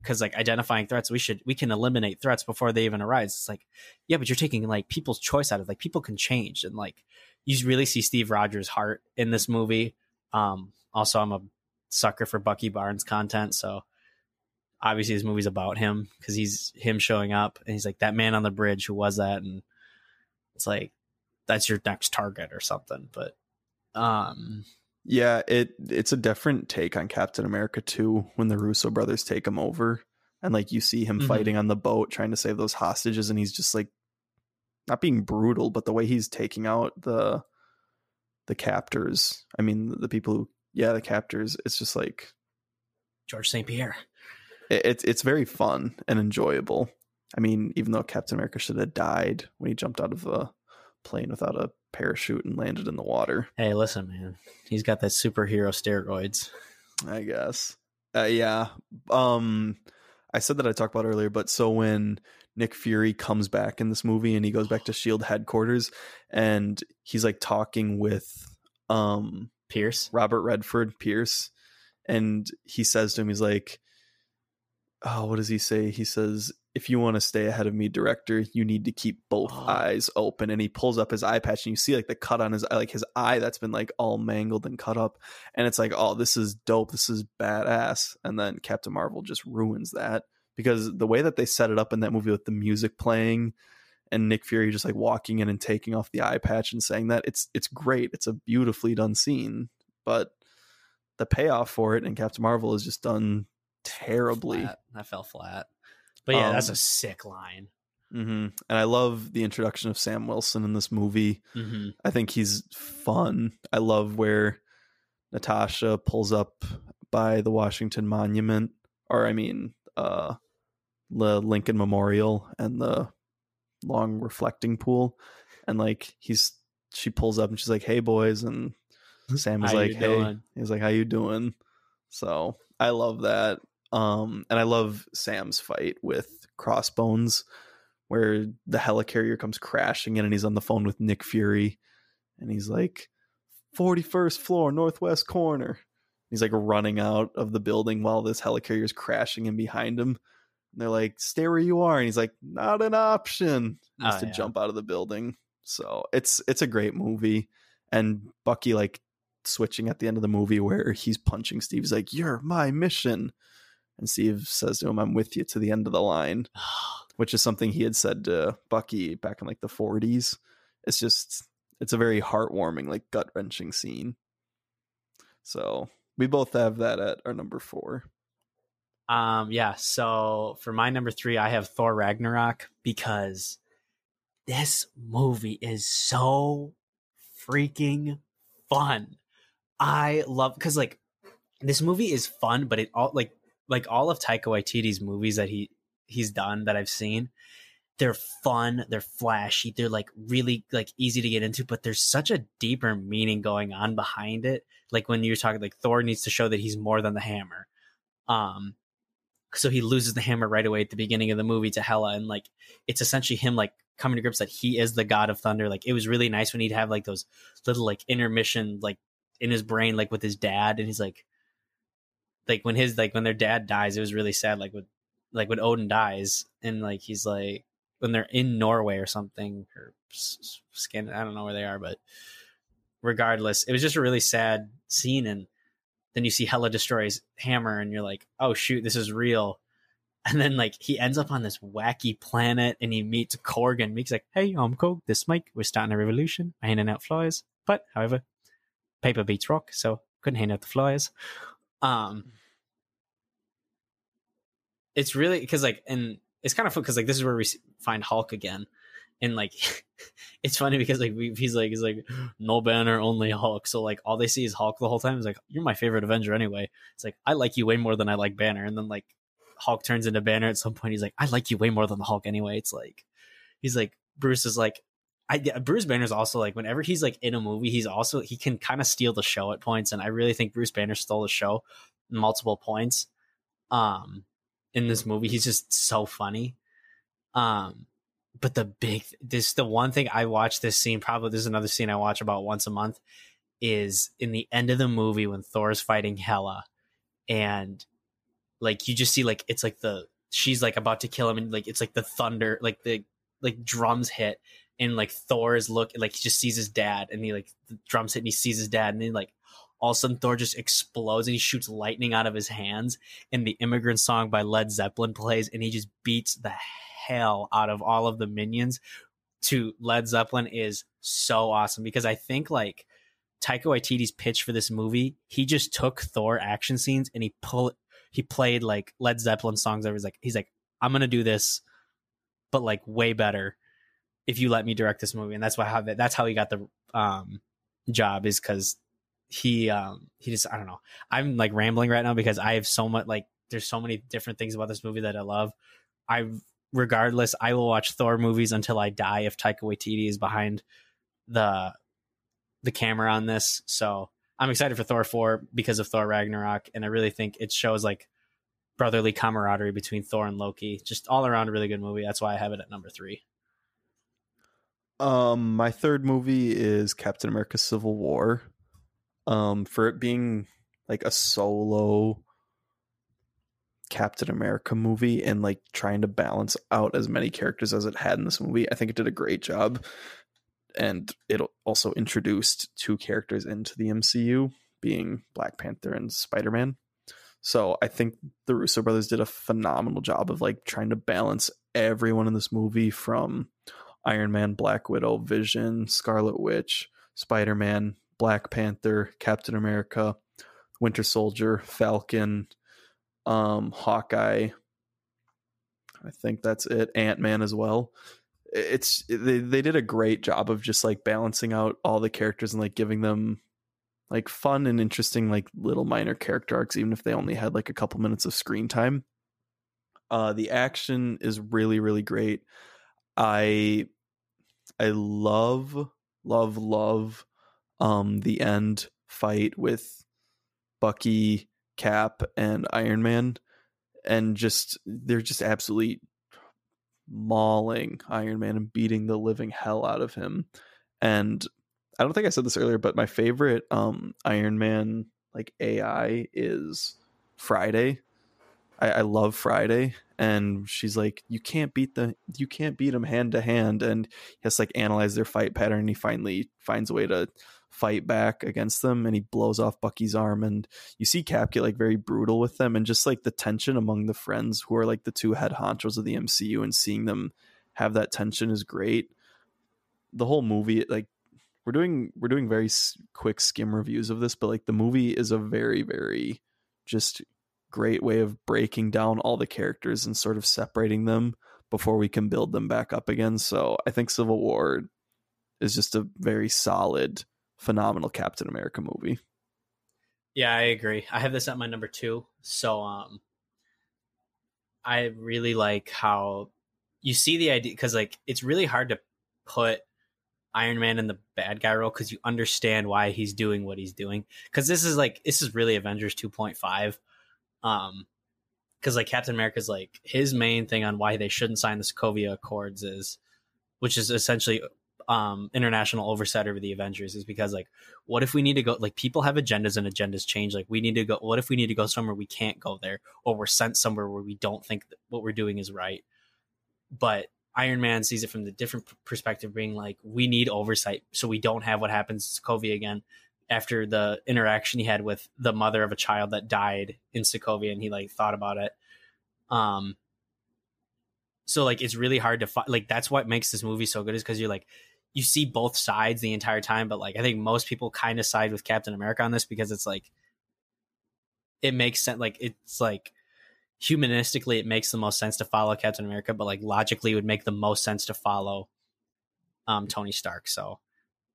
because like identifying threats we should we can eliminate threats before they even arise. It's like yeah but you're taking like people's choice out of like people can change and like you really see steve rogers heart in this movie. Um also i'm a sucker for bucky barnes content so obviously this movie's about him because he's him showing up and he's like that man on the bridge who was that and it's like that's your next target or something but um Yeah, it it's a different take on Captain America too when the Russo brothers take him over and like you see him Mhm. fighting on the boat trying to save those hostages and he's just like not being brutal, but the way he's taking out the the captors. I mean, the people who yeah, the captors, it's just like george st pierre it, it's it's very fun and enjoyable. I mean, even though Captain America should have died when he jumped out of a plane without a parachute and landed in the water. Hey, listen, man. He's got that superhero steroids. I guess. Uh, yeah. Um I said that I talked about earlier, but so when Nick Fury comes back in this movie and he goes back to Shield headquarters and he's like talking with um Pierce. Robert Redford Pierce and he says to him he's like oh what does he say? He says if you want to stay ahead of me director, you need to keep both Oh. eyes open and he pulls up his eye patch and you see like the cut on his eye like his eye that's been like all mangled and cut up and it's like oh this is dope this is badass and then captain marvel just ruins that because the way that they set it up in that movie with the music playing and nick fury just like walking in and taking off the eye patch and saying that it's it's great it's a beautifully done scene but the payoff for it in captain marvel is just done terribly Flat. That fell flat. But yeah, that's Um, a sick line. hmm and i love the introduction of sam wilson in this movie hmm I think he's fun. I love where Natasha pulls up by the Washington Monument, or I mean, uh the Lincoln Memorial and the long reflecting pool, and like he's she pulls up and she's like, "Hey boys," and Sam is How like, "Hey," doing? he's like, "How you doing?" So I love that, um, and I love Sam's fight with Crossbones, where the helicarrier comes crashing in, and he's on the phone with Nick Fury, and he's like, "41st floor, northwest corner." He's like running out of the building while this helicarrier is crashing in behind him. And they're like, "Stay where you are," and he's like, "Not an option." He has Oh, to yeah. jump out of the building. So it's it's a great movie, and Bucky like switching at the end of the movie where he's punching Steve. He's like, "You're my mission," and Steve says to him, "I'm with you to the end of the line," which is something he had said to Bucky back in like the 40s. It's just it's a very heartwarming, like gut wrenching scene. So we both have that at our number four. Um, yeah. So for my number three, I have Thor Ragnarok because this movie is so freaking fun. I love because like this movie is fun, but it all like like all of Taika Waititi's movies that he he's done that I've seen, they're fun, they're flashy, they're like really like easy to get into, but there's such a deeper meaning going on behind it. Like when you're talking like Thor needs to show that he's more than the hammer. Um so he loses the hammer right away at the beginning of the movie to Hela and like it's essentially him like coming to grips that he is the god of thunder like it was really nice when he'd have like those little like intermission like in his brain like with his dad and he's like like when his like when their dad dies it was really sad like with like when Odin dies and like he's like when they're in Norway or something or S- I don't know where they are but regardless it was just a really sad scene and then you see Hela destroys Hammer, and you're like, oh shoot, this is real. And then like he ends up on this wacky planet, and he meets Korg, and Meek's like, hey, I'm Korg. This Mike. We're starting a revolution. I'm handing out flyers, but however, paper beats rock, so couldn't hand out the flyers. Um, it's really because like, and it's kind of fun because like this is where we find Hulk again, and like it's funny because like we, he's like he's like no banner only hulk. So like all they see is hulk the whole time it's like you're my favorite avenger anyway. It's like i like you way more than i like banner. And then like hulk turns into banner at some point he's like i like you way more than the hulk anyway. It's like he's like bruce is like I, Bruce Banner's also like whenever he's like in a movie, he's also he can kind of steal the show at points, and I really think Bruce Banner stole the show multiple points. Um, in this movie, he's just so funny. Um, but the big this the one thing I watch this scene probably this is another scene I watch about once a month is in the end of the movie when Thor's fighting Hela and like you just see like it's like the she's like about to kill him and like it's like the thunder like the like drums hit and like Thor is look like he just sees his dad and he like the drums hit and he sees his dad and then like all of a sudden Thor just explodes and he shoots lightning out of his hands and the immigrant song by Led Zeppelin plays and he just beats the hell out of all of the minions to Led Zeppelin is so awesome because I think like Taika Waititi's pitch for this movie, he just took Thor action scenes and he pull he played like Led Zeppelin songs. I was like, he's like, I'm gonna do this, but like way better if you let me direct this movie, and that's why how that's how he got the um job is because he um he just I don't know. I'm like rambling right now because I have so much like there's so many different things about this movie that I love. I regardless, I will watch Thor movies until I die if Taika Waititi is behind the the camera on this. So I'm excited for Thor 4 because of Thor Ragnarok, and I really think it shows like brotherly camaraderie between Thor and Loki. Just all around a really good movie. That's why I have it at number three. Um, my third movie is Captain America: Civil War. Um, for it being like a solo Captain America movie and like trying to balance out as many characters as it had in this movie, I think it did a great job. And it also introduced two characters into the MCU, being Black Panther and Spider Man. So I think the Russo brothers did a phenomenal job of like trying to balance everyone in this movie from Iron Man, Black Widow, Vision, Scarlet Witch, Spider Man, Black Panther, Captain America, Winter Soldier, Falcon, um, Hawkeye. I think that's it. Ant Man as well. It's they they did a great job of just like balancing out all the characters and like giving them like fun and interesting like little minor character arcs, even if they only had like a couple minutes of screen time. Uh, the action is really really great. I I love love love um the end fight with Bucky, Cap, and Iron Man, and just they're just absolutely mauling Iron Man and beating the living hell out of him. And I don't think I said this earlier, but my favorite um Iron Man like AI is Friday. I, I love Friday, and she's like, "You can't beat the, you can't beat him hand to hand," and he has to, like analyze their fight pattern. And he finally finds a way to fight back against them, and he blows off Bucky's arm. And you see Cap get like very brutal with them, and just like the tension among the friends who are like the two head honchos of the MCU, and seeing them have that tension is great. The whole movie, like we're doing we're doing very quick skim reviews of this but like the movie is a very very just great way of breaking down all the characters and sort of separating them before we can build them back up again so i think civil war is just a very solid phenomenal captain america movie yeah i agree i have this at my number two so um i really like how you see the idea because like it's really hard to put Iron Man in the bad guy role because you understand why he's doing what he's doing. Because this is like this is really Avengers 2.5. Um, because like Captain America's like his main thing on why they shouldn't sign the Sokovia Accords is, which is essentially um international oversight over the Avengers, is because like what if we need to go like people have agendas and agendas change. Like we need to go. What if we need to go somewhere we can't go there, or we're sent somewhere where we don't think what we're doing is right. But Iron Man sees it from the different perspective, being like, we need oversight so we don't have what happens to Sokovia again after the interaction he had with the mother of a child that died in Sokovia and he like thought about it. Um, so like it's really hard to find like that's what makes this movie so good is because you're like you see both sides the entire time, but like I think most people kind of side with Captain America on this because it's like it makes sense. Like it's like humanistically it makes the most sense to follow Captain America, but like logically it would make the most sense to follow um Tony Stark. So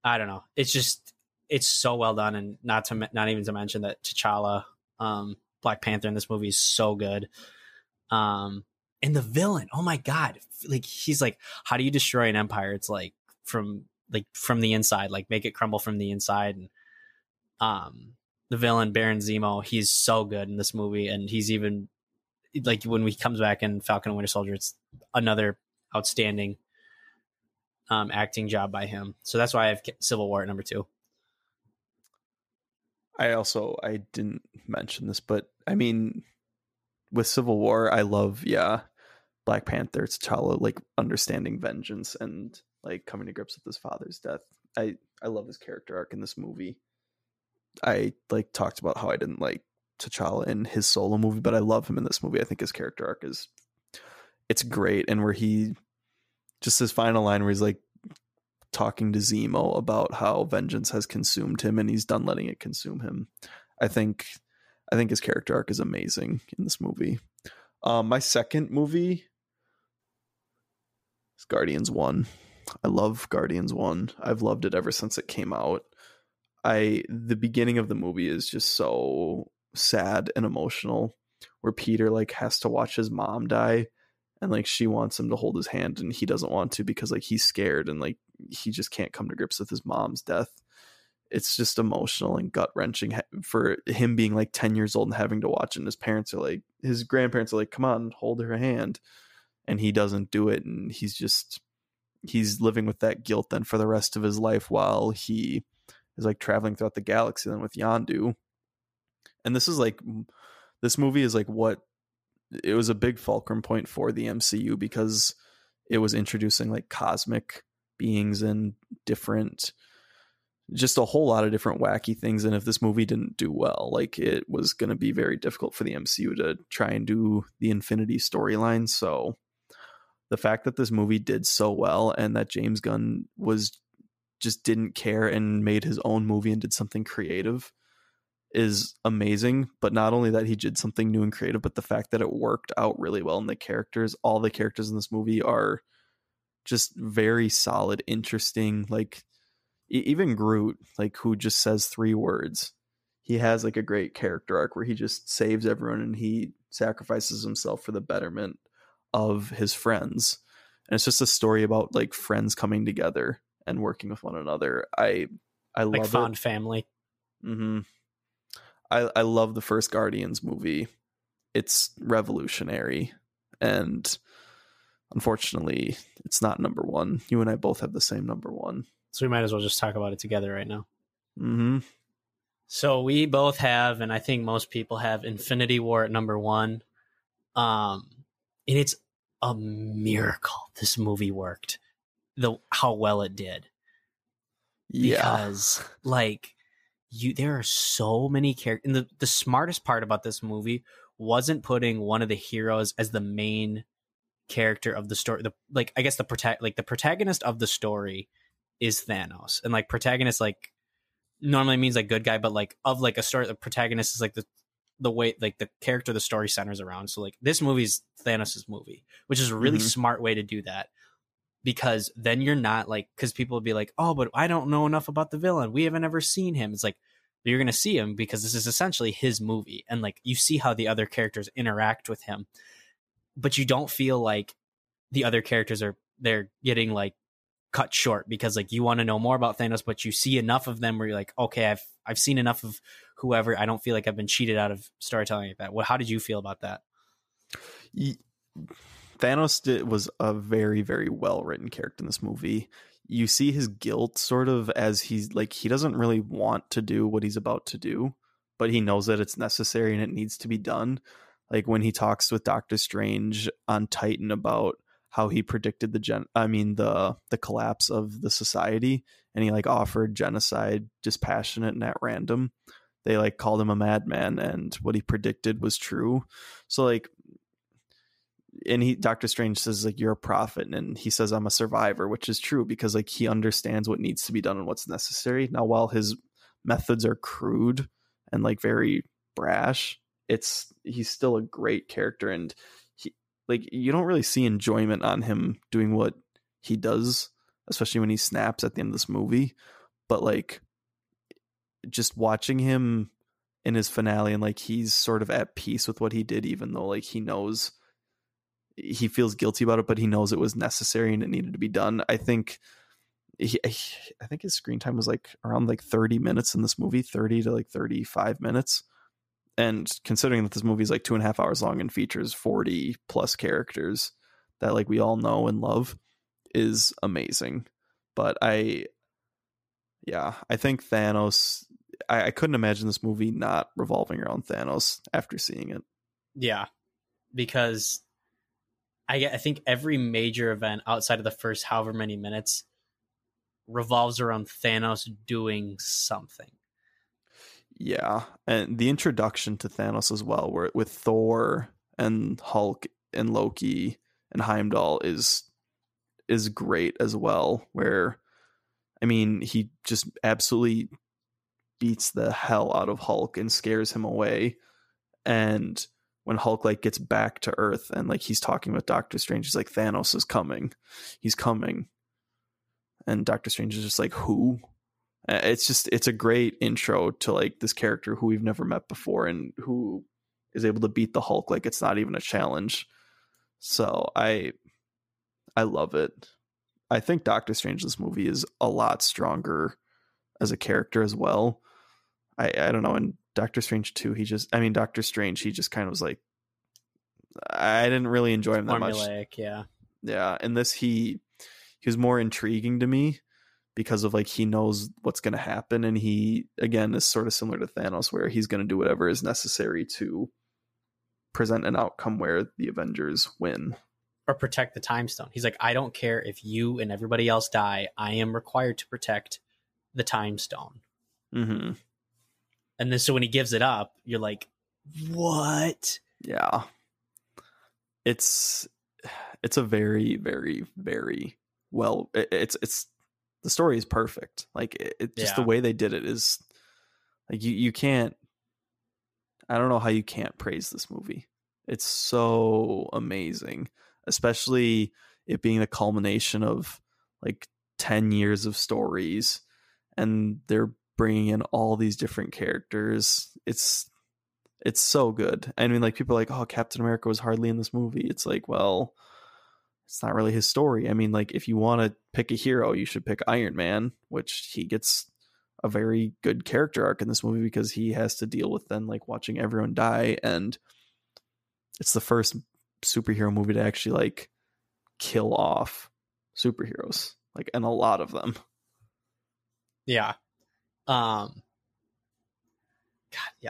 I don't know. It's just it's so well done, and not to not even to mention that T'Challa, um, Black Panther in this movie is so good. Um, and the villain, oh my god, like he's like, how do you destroy an empire? It's like from like from the inside, like make it crumble from the inside. And um, the villain Baron Zemo, he's so good in this movie, and he's even like when he comes back in Falcon and Winter Soldier, it's another outstanding um, acting job by him. So that's why I have Civil War at number two. I also I didn't mention this, but I mean, with Civil War, I love yeah, Black Panther, T'Challa, like understanding vengeance and like coming to grips with his father's death. I I love his character arc in this movie. I like talked about how I didn't like T'Challa in his solo movie, but I love him in this movie. I think his character arc is it's great, and where he just his final line where he's like talking to Zemo about how vengeance has consumed him and he's done letting it consume him. I think I think his character arc is amazing in this movie. Um, my second movie is Guardians One. I love Guardians One. I've loved it ever since it came out. I the beginning of the movie is just so sad and emotional where Peter like has to watch his mom die and like she wants him to hold his hand and he doesn't want to because like he's scared and like he just can't come to grips with his mom's death. It's just emotional and gut wrenching for him being like 10 years old and having to watch it and his parents are like his grandparents are like come on hold her hand. And he doesn't do it and he's just he's living with that guilt then for the rest of his life while he is like traveling throughout the galaxy then with Yondu. And this is like this movie is like what it was a big fulcrum point for the MCU because it was introducing like cosmic beings and different just a whole lot of different wacky things and if this movie didn't do well like it was going to be very difficult for the MCU to try and do the infinity storyline. So the fact that this movie did so well and that James Gunn was just didn't care and made his own movie and did something creative is amazing. But not only that he did something new and creative, but the fact that it worked out really well in the characters. All the characters in this movie are just very solid, interesting. Like even Groot, like who just says three words, he has like a great character arc where he just saves everyone and he sacrifices himself for the betterment of his friends. And it's just a story about like friends coming together and working with one another. I I like love fond it. family. hmm I I love the first Guardians movie. It's revolutionary, and unfortunately, it's not number one. You and I both have the same number one. So we might as well just talk about it together right now. hmm So we both have, and I think most people have Infinity War at number one. Um, and it's a miracle this movie worked. The how well it did. Yeah, because like you there are so many characters and the, the smartest part about this movie wasn't putting one of the heroes as the main character of the story the like i guess the protect like the protagonist of the story is thanos and like protagonist like normally means like good guy but like of like a story the protagonist is like the the way like the character the story centers around so like this movie's thanos's movie which is a really Mhm. smart way to do that because then you're not like because people will be like oh but i don't know enough about the villain we haven't ever seen him it's like you're gonna see him because this is essentially his movie and like you see how the other characters interact with him but you don't feel like the other characters are they're getting like cut short because like you want to know more about Thanos but you see enough of them where you're like okay I've I've seen enough of whoever I don't feel like I've been cheated out of storytelling like that. What how did you feel about that? Thanos did, was a very, very well written character in this movie. You see his guilt sort of as he's like, he doesn't really want to do what he's about to do, but he knows that it's necessary and it needs to be done. Like when he talks with Doctor Strange on Titan about how he predicted the gen I mean the the collapse of the society and he like offered genocide dispassionate and at random. They like called him a madman and what he predicted was true. So like and he Doctor Strange says like you're a prophet and he says I'm a survivor, which is true because like he understands what needs to be done and what's necessary. Now while his methods are crude and like very brash, it's he's still a great character and he like you don't really see enjoyment on him doing what he does, especially when he snaps at the end of this movie. But like just watching him in his finale and like he's sort of at peace with what he did, even though like he knows he feels guilty about it, but he knows it was necessary and it needed to be done. I think he, I think his screen time was like around like 30 minutes in this movie, 30 to like 35 minutes. And considering that this movie is like two and a half hours long and features 40 plus characters that like we all know and love is amazing. But I, yeah, I think Thanos, I, I couldn't imagine this movie not revolving around Thanos after seeing it. Yeah, because I I think every major event outside of the first however many minutes revolves around Thanos doing something. Yeah, and the introduction to Thanos as well, where with Thor and Hulk and Loki and Heimdall is is great as well. Where, I mean, he just absolutely beats the hell out of Hulk and scares him away. And when Hulk like gets back to Earth and like he's talking with Doctor Strange, he's like, Thanos is coming, he's coming, and Doctor Strange is just like, who? It's just it's a great intro to like this character who we've never met before and who is able to beat the Hulk like it's not even a challenge. So I I love it. I think Doctor Strange this movie is a lot stronger as a character as well. I I don't know in Doctor Strange 2 he just I mean Doctor Strange he just kind of was like I didn't really enjoy him that much. Yeah. Yeah, and this he he was more intriguing to me because of like he knows what's going to happen and he again is sort of similar to Thanos where he's going to do whatever is necessary to present an outcome where the Avengers win. Or protect the time stone. He's like, I don't care if you and everybody else die. I am required to protect the time stone. Mhm. And then so when he gives it up, you're like, what? Yeah. It's it's a very very very well it, it's it's the story is perfect. Like it, it just the way they did it is like you you can't I don't know how you can't praise this movie. It's so amazing, especially it being the culmination of like 10 years of stories and they're bringing in all these different characters. It's it's so good. I mean, like people are like, oh, Captain America was hardly in this movie. It's like, well, it's not really his story. I mean, like if you want to pick a hero, you should pick Iron Man, which he gets a very good character arc in this movie because he has to deal with then like watching everyone die and it's the first superhero movie to actually like kill off superheroes like and a lot of them Yeah. Um. God, yeah.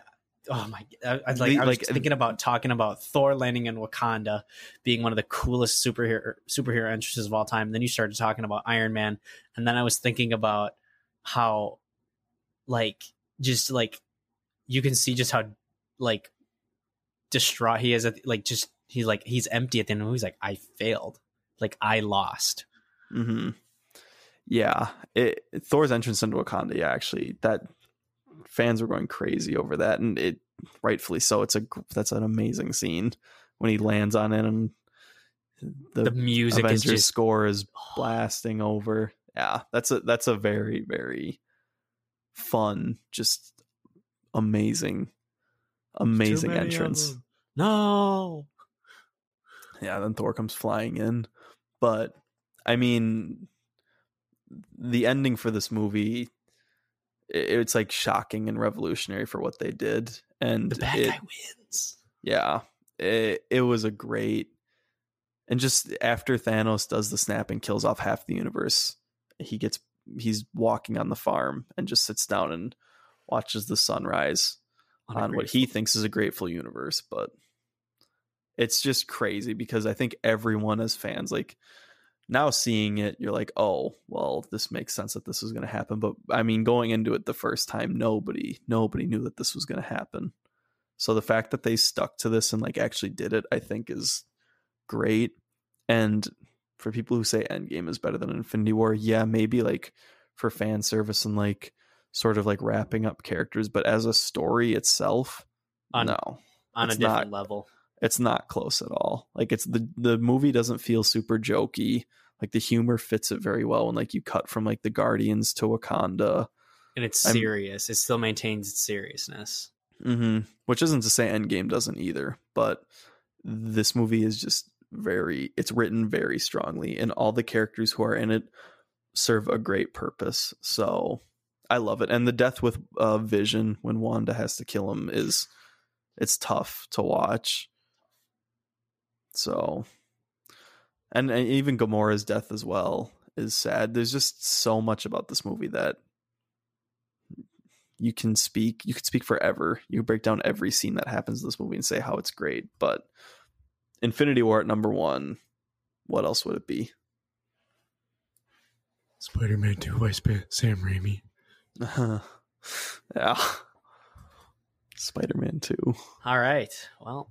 Oh my! I, I like. I was Like- thinking about talking about Thor landing in Wakanda being one of the coolest superhero superhero entrances of all time. And then you started talking about Iron Man, and then I was thinking about how, like, just like you can see just how like distraught he is at like just he's like he's empty at the end of the movie. He's like, I failed, like I lost. hmm yeah it, thor's entrance into wakanda yeah actually that fans were going crazy over that and it rightfully so it's a that's an amazing scene when he lands on it and the, The, music Avengers is just score is blasting over. Yeah, that's a that's a very very fun, just amazing, amazing entrance. no. Yeah, then Thor comes flying in, but I mean, the ending for this movie, it's like shocking and revolutionary for what they did, and The bad it, guy wins. yeah it, it was a great and just after thanos does the snap and kills off half the universe he gets he's walking on the farm and just sits down and watches the sunrise on what he thinks is a grateful universe but it's just crazy because i think everyone as fans like now seeing it you're like oh well this makes sense that this is going to happen but i mean going into it the first time nobody nobody knew that this was going to happen so the fact that they stuck to this and like actually did it i think is great and for people who say endgame is better than infinity war yeah maybe like for fan service and like sort of like wrapping up characters but as a story itself On- no on a different not- level. It's not close at all. Like it's the the movie doesn't feel super jokey. Like the humor fits it very well when like you cut from like the guardians to wakanda. And it's I'm- serious. It still maintains its seriousness. hmm which isn't to say endgame doesn't either but this movie is just very it's written very strongly and all the characters who are in it serve a great purpose. So i love it. And the death with uh, vision when wanda has to kill him is it's tough to watch so and, and even gamora's death as well is sad. There's just so much about this movie that you can speak you could speak forever. You could break down every scene that happens in this movie and say how it's great but infinity war at number one what else would it be? Spider-Man 2 by Sp- Sam Raimi. yeah. Spider-man 2 All right. Well,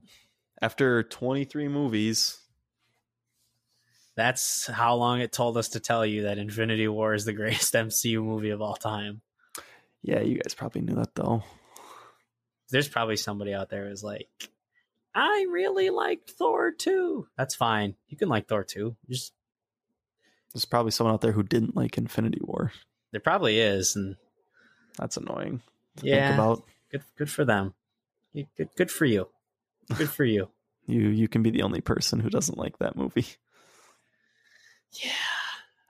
after 23 movies that's how long it told us to tell you that Infinity War is the greatest MCU movie of all time. yeah you guys probably knew that though There's probably somebody out there who's like, I really liked Thor 2. That's fine. You can like Thor 2. Just there's probably someone out there who didn't like infinity war there probably is, and that's annoying to Yeah. think about good good for them. Good good for you. Good for you. you you can be the only person who doesn't like that movie Yeah.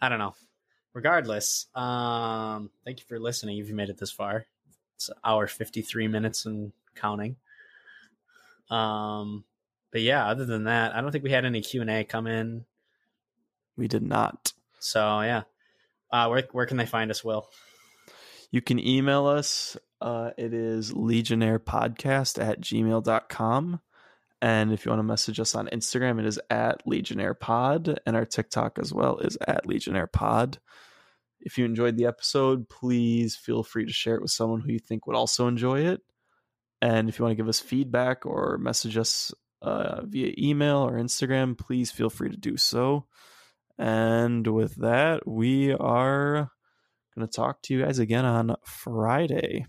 I don't know. Regardless, um, thank you for listening. If you made it this far, it's hour fifty three minutes and counting. Um, but yeah, other than that, I don't think we had any Q and A come in. we did not So yeah, uh, where where can they find us? Will You can email us. Uh, it is legionnairepodcast at gmail.com. And if you want to message us on Instagram, it is at legionnairepod. And our TikTok as well is at legionnairepod. If you enjoyed the episode, please feel free to share it with someone who you think would also enjoy it. And if you want to give us feedback or message us uh, via email or Instagram, please feel free to do so. And with that, we are going to talk to you guys again on Friday.